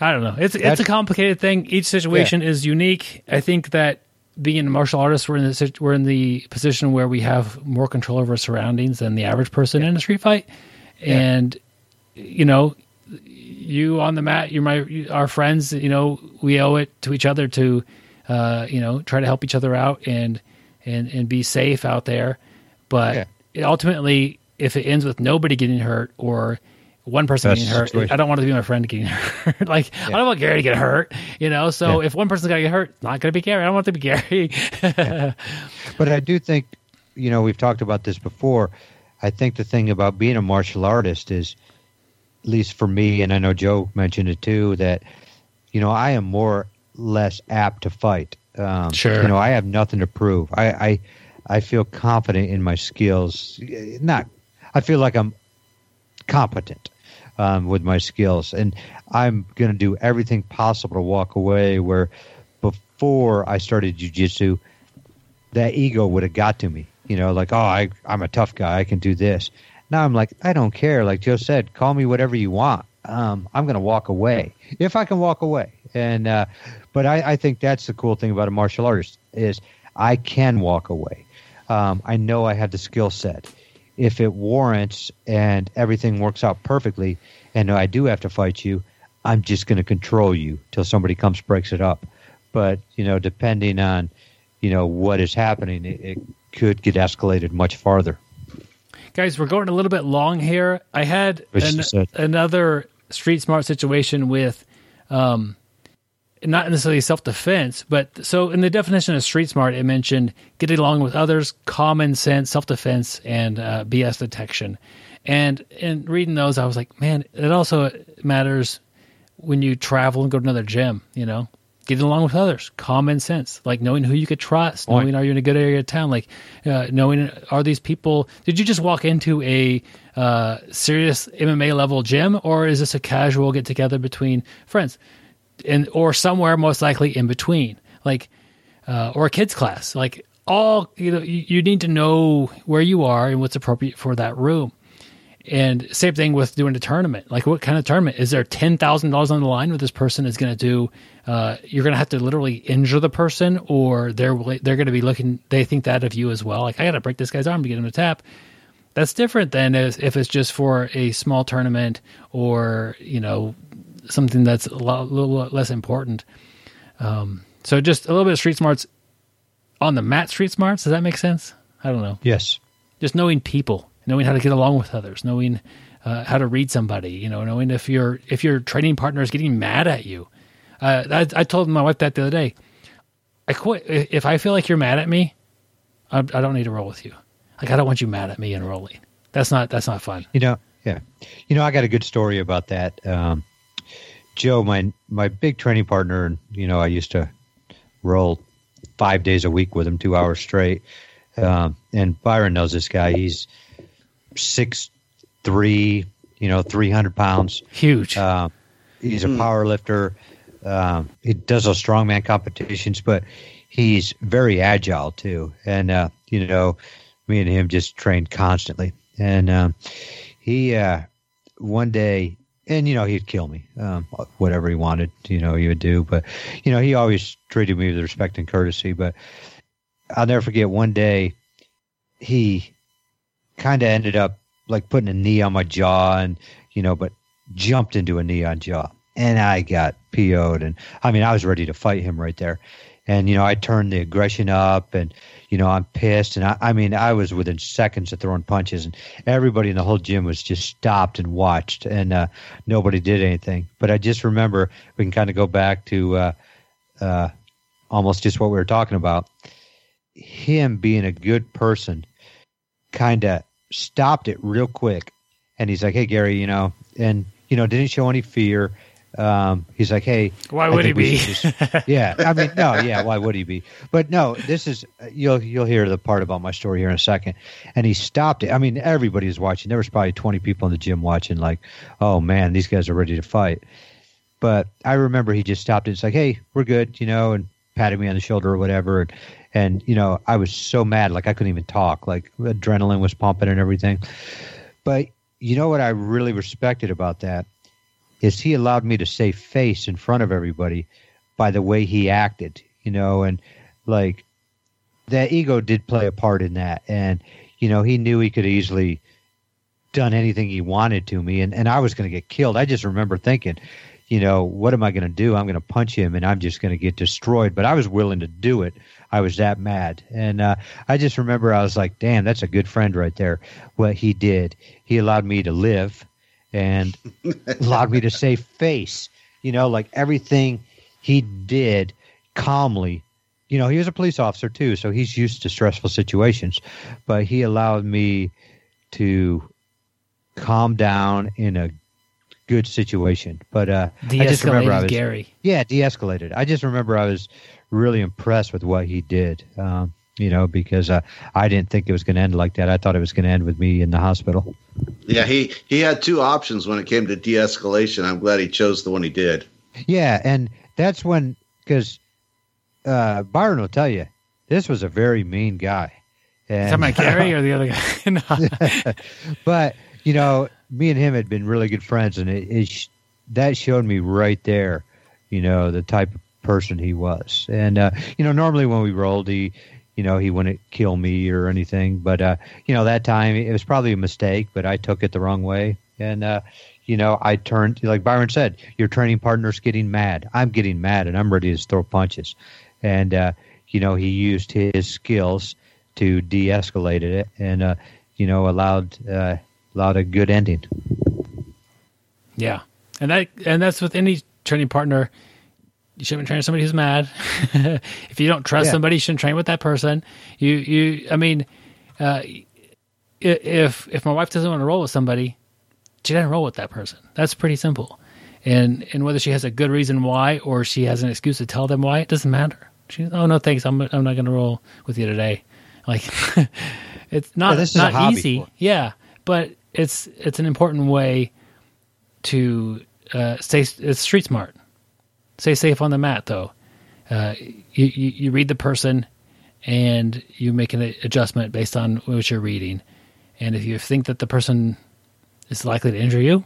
I don't know. It's it's a complicated thing. Each situation is unique. I think that being a martial artist, we're in the we're in the position where we have more control over our surroundings than the average person in a street fight. And you know, you on the mat, you're my you- our friends. You know, we owe it to each other to, uh, you know, try to help each other out and and and be safe out there. But Yeah. it ultimately, if it ends with nobody getting hurt or one person That's getting hurt, situation. I don't want to be my friend getting hurt. like I don't want Gary to get hurt, you know. So Yeah. if one person's gonna get hurt, it's not gonna be Gary. I don't want it to be Gary. But I do think, you know, we've talked about this before. I think the thing about being a martial artist is, at least for me, and I know Joe mentioned it too, that, you know, I am more less apt to fight. Um, Sure. You know, I have nothing to prove. I, I, I feel confident in my skills. Not, I feel like I'm competent um, with my skills, and I'm going to do everything possible to walk away. Where before I started jujitsu, that ego would have got to me. You know, like, oh, I, I'm a tough guy. I can do this. Now I'm like, I don't care. Like Joe said, call me whatever you want. Um, I'm going to walk away if I can walk away. And uh, but I, I think that's the cool thing about a martial artist is I can walk away. Um, I know I have the skill set. If it warrants and everything works out perfectly, and I do have to fight you, I'm just going to control you till somebody comes breaks it up. But you know, depending on you know what is happening, it, it could get escalated much farther. Guys, we're going a little bit long here. I had an, another street smart situation with, um, not necessarily self defense, but so in the definition of street smart, it mentioned getting along with others, common sense, self defense, and uh, BS detection. And in reading those, I was like, man, it also matters when you travel and go to another gym. You know, getting along with others, common sense, like knowing who you could trust, Point. knowing are you in a good area of town, like uh, knowing are these people. Did you just walk into a uh, serious MMA level gym, or is this a casual get together between friends, and or somewhere most likely in between, like uh, or a kids class, like all you know, you, need to know where you are and what's appropriate for that room And same thing with doing a tournament. Like, what kind of tournament is there? Ten thousand dollars on the line where this person is going to do. Uh, you're going to have to literally injure the person, or they're they're going to be looking. They think that of you as well. Like, I got to break this guy's arm to get him to tap. That's different than if it's just for a small tournament or you know something that's a, lot, a little less important. Um, so just a little bit of street smarts on the mat. Street smarts. Does that make sense? I don't know. Yes. Just knowing people, knowing how to get along with others, knowing uh, how to read somebody. You know, knowing if your if your training partner is getting mad at you. Uh, I, I told my wife that the other day. I quit if I feel like you're mad at me. I, I don't need to roll with you. Like I don't want you mad at me and rolling. That's not that's not fun. You know, yeah. You know, I got a good story about that. Um, Joe, my my big training partner, and you know, I used to roll five days a week with him, two hours straight. Um, and Byron knows this guy. He's six three, you know, three hundred pounds. Huge. Uh, he's a power lifter. Um, he does those strongman competitions, but he's very agile too. And uh, you know, me and him just trained constantly. And um, he uh, one day, and you know, he'd kill me, um, whatever he wanted. You know, he would do. But you know, he always treated me with respect and courtesy. But I'll never forget one day he kind of ended up like putting a knee on my jaw and you know but jumped into a knee on jaw and i got po'd and i mean i was ready to fight him right there and you know i turned the aggression up and you know i'm pissed. And i, I mean i was within seconds of throwing punches and everybody in the whole gym was just stopped and watched and uh, nobody did anything. But i just remember we can kind of go back to uh, uh, almost just what we were talking about. Him being a good person kind of stopped it real quick. And he's like hey gary you know and you know didn't show any fear um, he's like hey Why would he be? just- yeah i mean no yeah why would he be but no this is you'll you'll hear the part about my story here in a second and he stopped it i mean everybody was watching there was probably 20 people in the gym watching like oh man these guys are ready to fight but I remember he just stopped it. It's like, hey, we're good, you know, and patted me on the shoulder or whatever. And, and you know, I was so mad, like I couldn't even talk. Like adrenaline was pumping and everything. But you know what I really respected about that is he allowed me to save face in front of everybody by the way he acted, you know, and like that ego did play a part in that. And, you know, he knew he could easily done anything he wanted to me and, and I was going to get killed. I just remember thinking, you know, what am I going to do? I'm going to punch him and I'm just going to get destroyed. But I was willing to do it. I was that mad. And uh, I just remember I was like, damn, that's a good friend right there. What he did, he allowed me to live and allowed me to save face. You know, like everything he did calmly. You know, he was a police officer too, so he's used to stressful situations. But he allowed me to calm down in a good situation. But uh, I just remember I was Gary. yeah, de-escalated. I just remember I was really impressed with what he did. Um, you know, because uh, I didn't think it was going to end like that. I thought it was going to end with me in the hospital. Yeah, he he had two options when it came to de-escalation. I'm glad he chose the one he did. Yeah, and that's when because uh, Byron will tell you this was a very mean guy. And, Talking about Gary or the other guy? But you know, me and him had been really good friends, and it, it sh- that showed me right there, you know, the type of person he was. And uh, you know, normally when we rolled, he, you know, he wouldn't kill me or anything. But uh, you know, that time it was probably a mistake, but I took it the wrong way, and uh, you know, I turned like Byron said, your training partner's getting mad. I'm getting mad, and I'm ready to throw punches. And uh, you know, he used his skills to de-escalate it, and uh, you know, allowed uh, allowed a good ending. Yeah, and that and that's with any training partner. You shouldn't train somebody who's mad. if you don't trust Yeah. somebody, you shouldn't train with that person. You you. I mean, uh, if if my wife doesn't want to roll with somebody, she doesn't roll with that person. That's pretty simple. And and whether she has a good reason why or she has an excuse to tell them why, it doesn't matter. She oh no thanks, I'm I'm not going to roll with you today. Like it's not Yeah, this is not easy. Yeah, but it's it's an important way to uh, stay it's street smart. Stay safe on the mat, though. Uh, you, you you read the person, and you make an adjustment based on what you're reading. And if you think that the person is likely to injure you.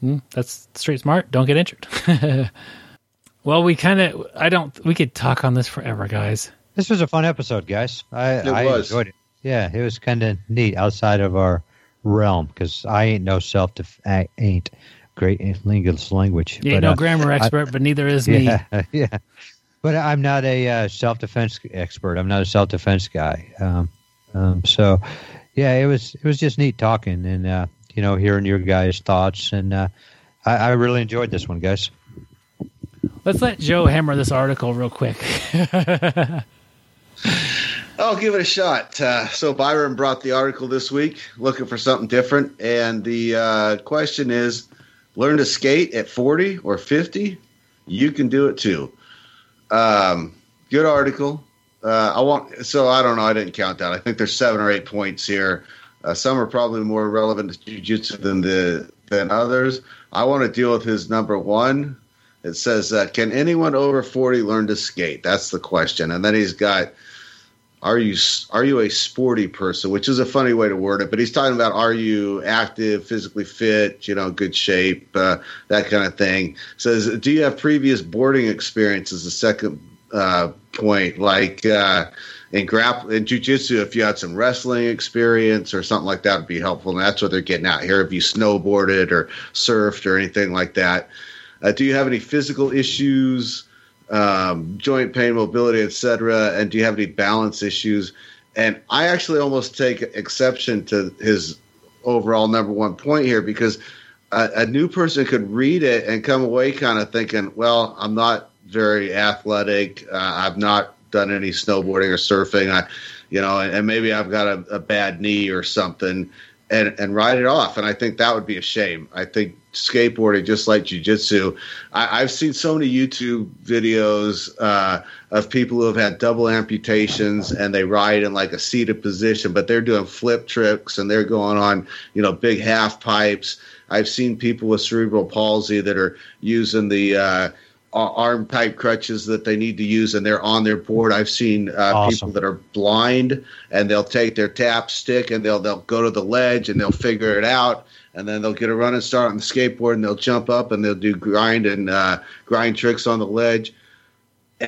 Hmm, that's street smart. Don't get injured. well, we kind of, I don't, we could talk on this forever, guys. This was a fun episode, guys. I, It I was. enjoyed it. Yeah, it was kind of neat outside of our realm because I ain't no self def- I ain't great English language. You ain't but, no uh, grammar expert, but neither is me. yeah, yeah. But I'm not a uh, self defense expert. I'm not a self defense guy. Um, um, so, yeah, it was it was just neat talking and uh, you know hearing your guys' thoughts and uh, I, I really enjoyed this one, guys. Let's let Joe hammer this article real quick. I'll give it a shot. Uh, so Byron brought the article this week, looking for something different, and the uh, question is: learn to skate at forty or fifty? You can do it too. Um, good article. Uh, I want. So I don't know. I didn't count that. I think there's seven or eight points here. Uh, some are probably more relevant to jujitsu than the than others. I want to deal with his number one. It says, uh, "Can anyone over forty learn to skate?" That's the question, and then he's got are you are you a sporty person? Which is a funny way to word it but he's talking about are you active physically fit you know good shape uh, that kind of thing. Says do you have previous boarding experiences? The second uh, point like uh, in grapple in jiu-jitsu if you had some wrestling experience or something like that would be helpful. And that's what they're getting out here. If you snowboarded or surfed or anything like that? Uh, do you have any physical issues um, joint pain, mobility, etc. And do you have any balance issues? And I actually almost take exception to his overall number one point here because a, a new person could read it and come away kind of thinking, well, I'm not very athletic. Uh, I've not done any snowboarding or surfing. I, you know, and, and maybe I've got a, a bad knee or something. And, and write it off. And I think that would be a shame. I think skateboarding, just like jujitsu, I've seen so many YouTube videos uh, of people who have had double amputations and they ride in like a seated position, but they're doing flip tricks and they're going on, you know, big half pipes. I've seen people with cerebral palsy that are using the uh, arm type crutches that they need to use and they're on their board. I've seen uh, Awesome. people that are blind and they'll take their tap stick and they'll they'll go to the ledge and they'll figure it out and then they'll get a running start on the skateboard and they'll jump up and they'll do grind and uh, grind tricks on the ledge.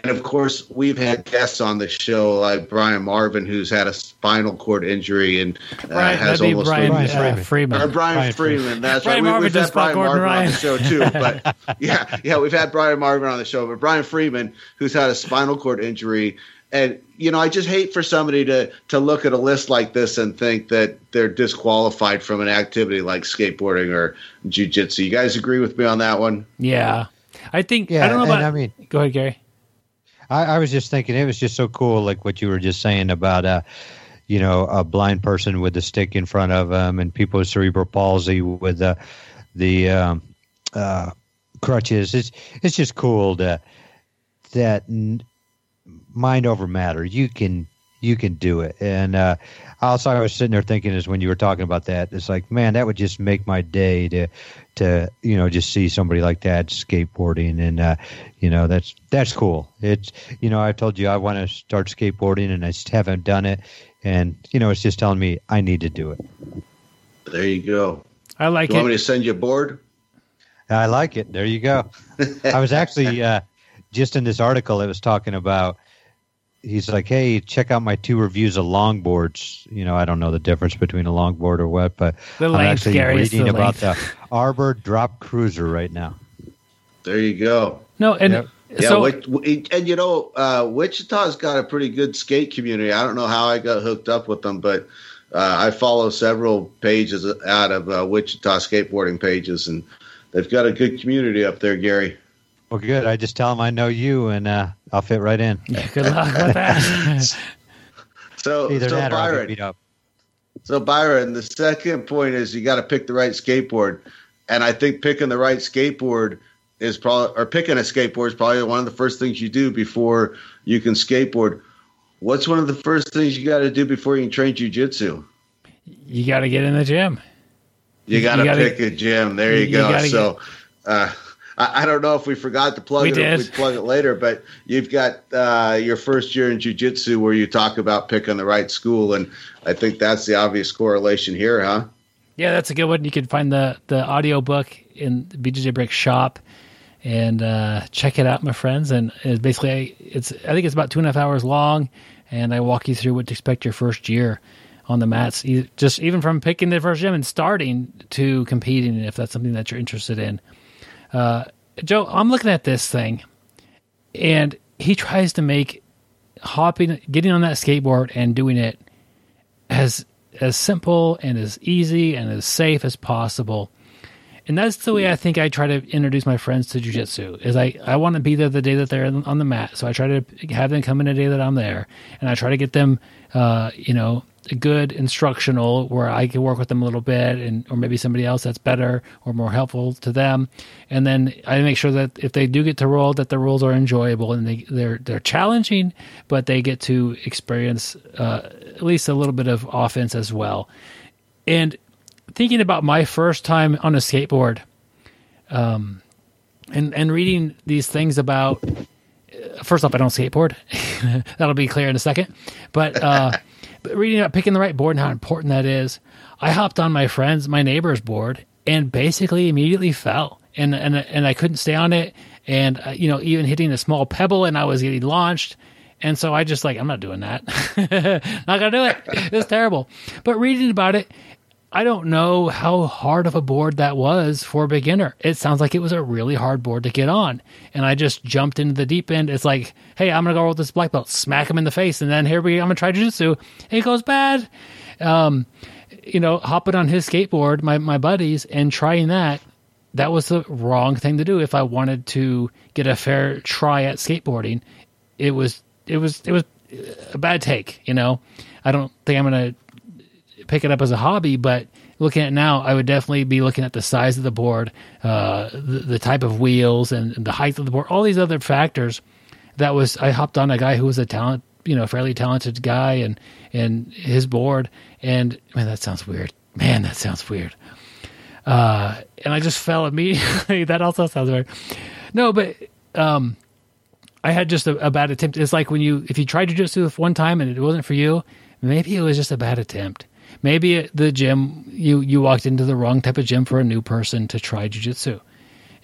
And of course, we've had guests on the show like Brian Marvin, who's had a spinal cord injury and uh, Brian, has that'd be almost Brian, Brian uh, Freeman. Freeman. or Brian, Brian Freeman. Freeman. That's Brian right. Marvin We, we've just had Brian fought Gordon Marvin on the show too, but yeah, yeah, we've had Brian Marvin on the show, but Brian Freeman, who's had a spinal cord injury, and you know, I just hate for somebody to to look at a list like this and think that they're disqualified from an activity like skateboarding or jujitsu. You guys agree with me on that one? Yeah. I think, Yeah, I don't know about, I mean, go ahead, Gary. I, I was just thinking it was just so cool, like what you were just saying about, uh, you know, a blind person with a stick in front of them, and people with cerebral palsy with the the um, uh, crutches. It's it's just cool to that mind over matter. You can you can do it, and uh, also I was sitting there thinking is when you were talking about that, it's like man, that would just make my day to to you know just see somebody like that skateboarding. And uh, you know that's that's cool. It's you know i told you i want to start skateboarding and i just haven't done it. And you know it's just telling me i need to do it. There you go. I like You want me to send you a board? i like it. There you go. I was actually uh, just in this article it was talking about he's like hey check out my two reviews of longboards you know i don't know the difference between a longboard or what but The i'm actually Gary, reading the about length. the arbor drop cruiser right now There you go. No, and Yep. Yeah, so Wich- Wich- and you know, uh, Wichita's got a pretty good skate community. I don't know how I got hooked up with them, but uh, I follow several pages out of uh, Wichita skateboarding pages, and they've got a good community up there, Gary. Well good i just tell them i know you and uh, i'll fit right in yeah, good luck with that. So, either so that or i'll Byron, beat up so Byron, the second point is you got to pick the right skateboard, and I think picking the right skateboard is probably, or picking a skateboard is probably one of the first things you do before you can skateboard. What's one of the first things you got to do before you can train jujitsu? you got to get in the gym. You got to pick a gym. There you, you go. gotta So, uh, I, I don't know if we forgot to plug We it. If did. we plug it later, but you've got uh, your first year in jujitsu where you talk about picking the right school, and I think that's the obvious correlation here, huh? Yeah, that's a good one. You can find the the audio book in the BJJ Brick shop and uh, check it out, my friends. And it's basically, it's I think it's about two and a half hours long, and I walk you through what to expect your first year on the mats, just even from picking the first gym and starting to competing, if that's something that you're interested in. Uh, Joe, I'm looking at this thing, and he tries to make hopping, getting on that skateboard and doing it as as simple and as easy and as safe as possible. And that's the way I think I try to introduce my friends to jujitsu. Is I, I want to be there the day that they're on the mat, so I try to have them come in the day that I'm there, and I try to get them, uh, you know, good instructional where I can work with them a little bit and or maybe somebody else that's better or more helpful to them. And then I make sure that if they do get to roll that the rules are enjoyable and they they're they're challenging, but they get to experience uh, at least a little bit of offense as well. And thinking about my first time on a skateboard, um, and and reading these things about. First off, I don't skateboard. That'll be clear in a second. But uh, reading about picking the right board and how important that is, I hopped on my friend's, my neighbor's board, and basically immediately fell, and and and I couldn't stay on it, and uh, you know even hitting a small pebble, and I was getting launched. And so I just like I'm not doing that. not gonna do it. It's terrible. But reading about it, I don't know how hard of a board that was for a beginner. It sounds like it was a really hard board to get on. And I just jumped into the deep end. It's like, hey, I'm going to go with this black belt, smack him in the face. And then here we go, I'm going to try jujitsu. It goes bad. Um, you know, hopping on his skateboard, my, my buddies, and trying that, that was the wrong thing to do if I wanted to get a fair try at skateboarding. It was, it was, it was a bad take, you know. I don't think I'm going to pick it up as a hobby, but looking at now, I would definitely be looking at the size of the board, uh, the, the, type of wheels, and, the height of the board, all these other factors. That was I hopped on a guy who was a talent, you know, fairly talented guy, and and his board, and man, that sounds weird. Man, that sounds weird. Uh, and I just fell immediately. that also sounds weird. No, but um, I had just a, a bad attempt. It's like when you if you tried to just do it one time and it wasn't for you, maybe it was just a bad attempt maybe the gym you you walked into the wrong type of gym for a new person to try jujitsu,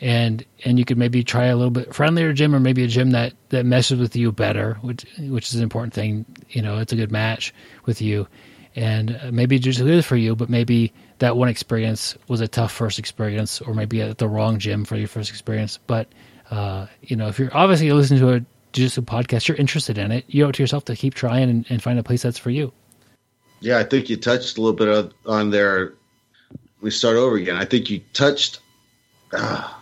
and and you could maybe try a little bit friendlier gym or maybe a gym that that meshes with you better, which which is an important thing. You know, it's a good match with you, and uh, maybe jujitsu is for you, but maybe that one experience was a tough first experience, or maybe at the wrong gym for your first experience. But uh, you know, if you're obviously listening to a jiu-jitsu podcast, you're interested in it. You owe it to yourself to keep trying and, and find a place that's for you. Yeah, I think you touched a little bit on there. We start over again. I think you touched. Uh,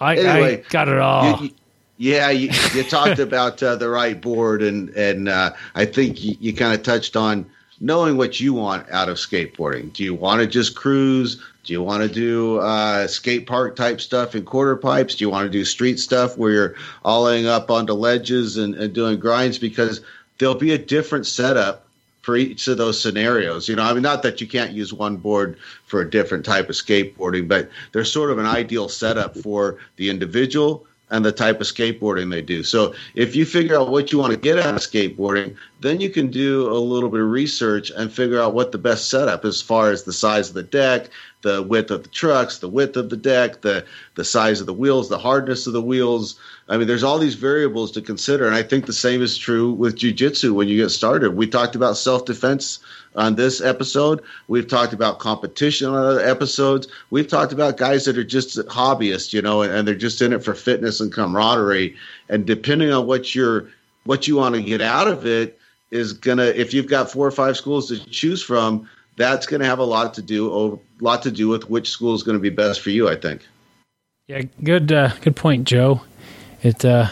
I, anyway, I got it all. You, yeah, you, you talked about uh, the right board, and and uh, I think you, you kind of touched on knowing what you want out of skateboarding. Do you want to just cruise? Do you want to do uh, skate park type stuff in quarter pipes? Do you want to do street stuff where you're ollieing up onto ledges and, and doing grinds? Because there'll be a different setup for each of those scenarios. You know, I mean, not that you can't use one board for a different type of skateboarding, but there's sort of an ideal setup for the individual and the type of skateboarding they do. So if you figure out what you want to get out of skateboarding, then you can do a little bit of research and figure out what the best setup as far as the size of the deck, the width of the trucks, the width of the deck, the the size of the wheels, the hardness of the wheels. I mean, there's all these variables to consider, and I think the same is true with jujitsu when you get started. We talked about self defense on this episode. We've talked about competition on other episodes. We've talked about guys that are just hobbyists, you know, and, they're just in it for fitness and camaraderie. And depending on what you're what you want to get out of it is gonna if you've got four or five schools to choose from that's to have a lot to do a lot to do with which school is going to be best for you. I think. Yeah, good uh, good point, Joe. It uh,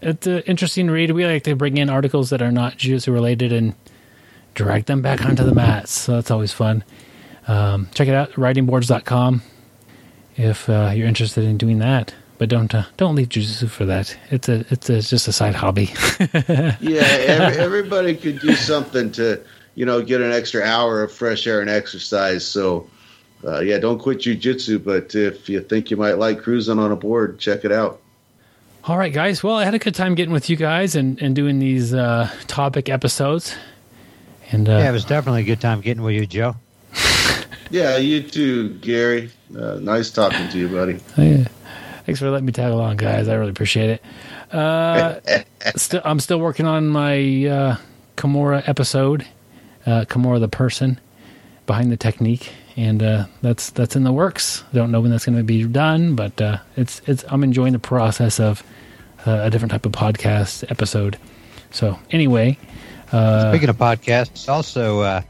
it's an interesting read. We like to bring in articles that are not jiu-jitsu related and drag them back onto the mats. So that's always fun. Um, check it out, ridingboards.com if uh, you're interested in doing that. But don't uh, don't leave jiu-jitsu for that. It's a it's, a, it's just a side hobby. yeah, every, everybody could do something to you know, get an extra hour of fresh air and exercise. So, uh, yeah, don't quit jujitsu. But if you think you might like cruising on a board, check it out. All right, guys. Well, I had a good time getting with you guys and, and doing these uh, topic episodes. And uh, yeah, it was definitely a good time getting with you, Joe. Yeah, you too, Gary. Uh, nice talking to you, buddy. Yeah. Thanks for letting me tag along, guys. I really appreciate it. Uh, still, I'm still working on my uh, Kimura episode, uh, Kimura the person behind the technique, and uh, that's that's in the works. I don't know when that's going to be done, but uh, it's it's. I'm enjoying the process of uh, a different type of podcast episode. So anyway, uh, Speaking of podcasts, also uh,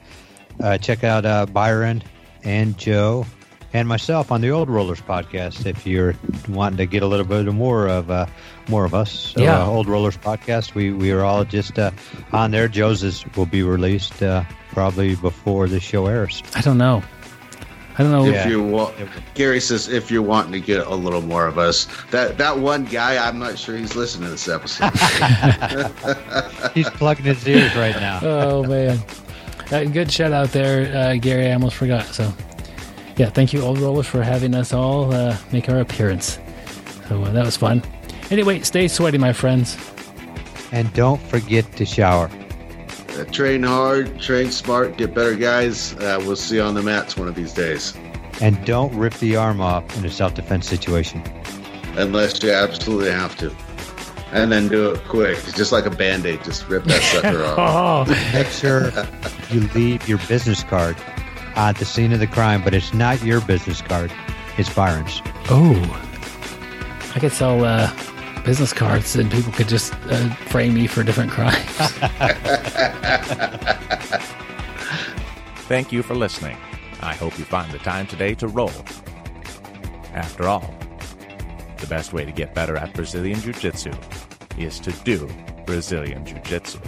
uh, check out uh, Byron and Joe and myself on the Old Rollers podcast if you're wanting to get a little bit more of uh, more of us. So, Yeah. uh, Old Rollers podcast. We we are all just uh, on there. Joe's is, will be released uh, probably before the show airs. I don't know. I don't know. If Yeah. you want, Gary says if you're wanting to get a little more of us, that that one guy, I'm not sure he's listening to this episode. He's plugging his ears right now. Oh man, uh, good shout out there, uh, Gary. I almost forgot. So, yeah, thank you, Old Rollers, for having us all uh, make our appearance. So uh, that was fun. Anyway, stay sweaty, my friends. And don't forget to shower. Uh, train hard, train smart, get better, guys. Uh, we'll see you on the mats one of these days, And don't rip the arm off in a self defense situation. unless you absolutely have to. And then do it quick, just like a band aid. Just rip that sucker off. Oh, Make sure you leave your business card at the scene of the crime, but it's not your business card, it's Byron's. oh, I could sell uh, business cards, and people could just uh, frame me for different crimes. Thank you for listening. I hope you find the time today to roll. After all, the best way to get better at Brazilian Jiu Jitsu is to do Brazilian Jiu Jitsu.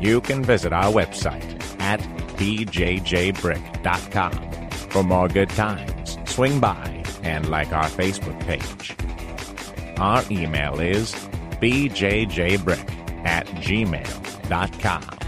You can visit our website at bjjbrick.com for more good times. Swing by and like our Facebook page. Our email is bjjbrick at gmail.com.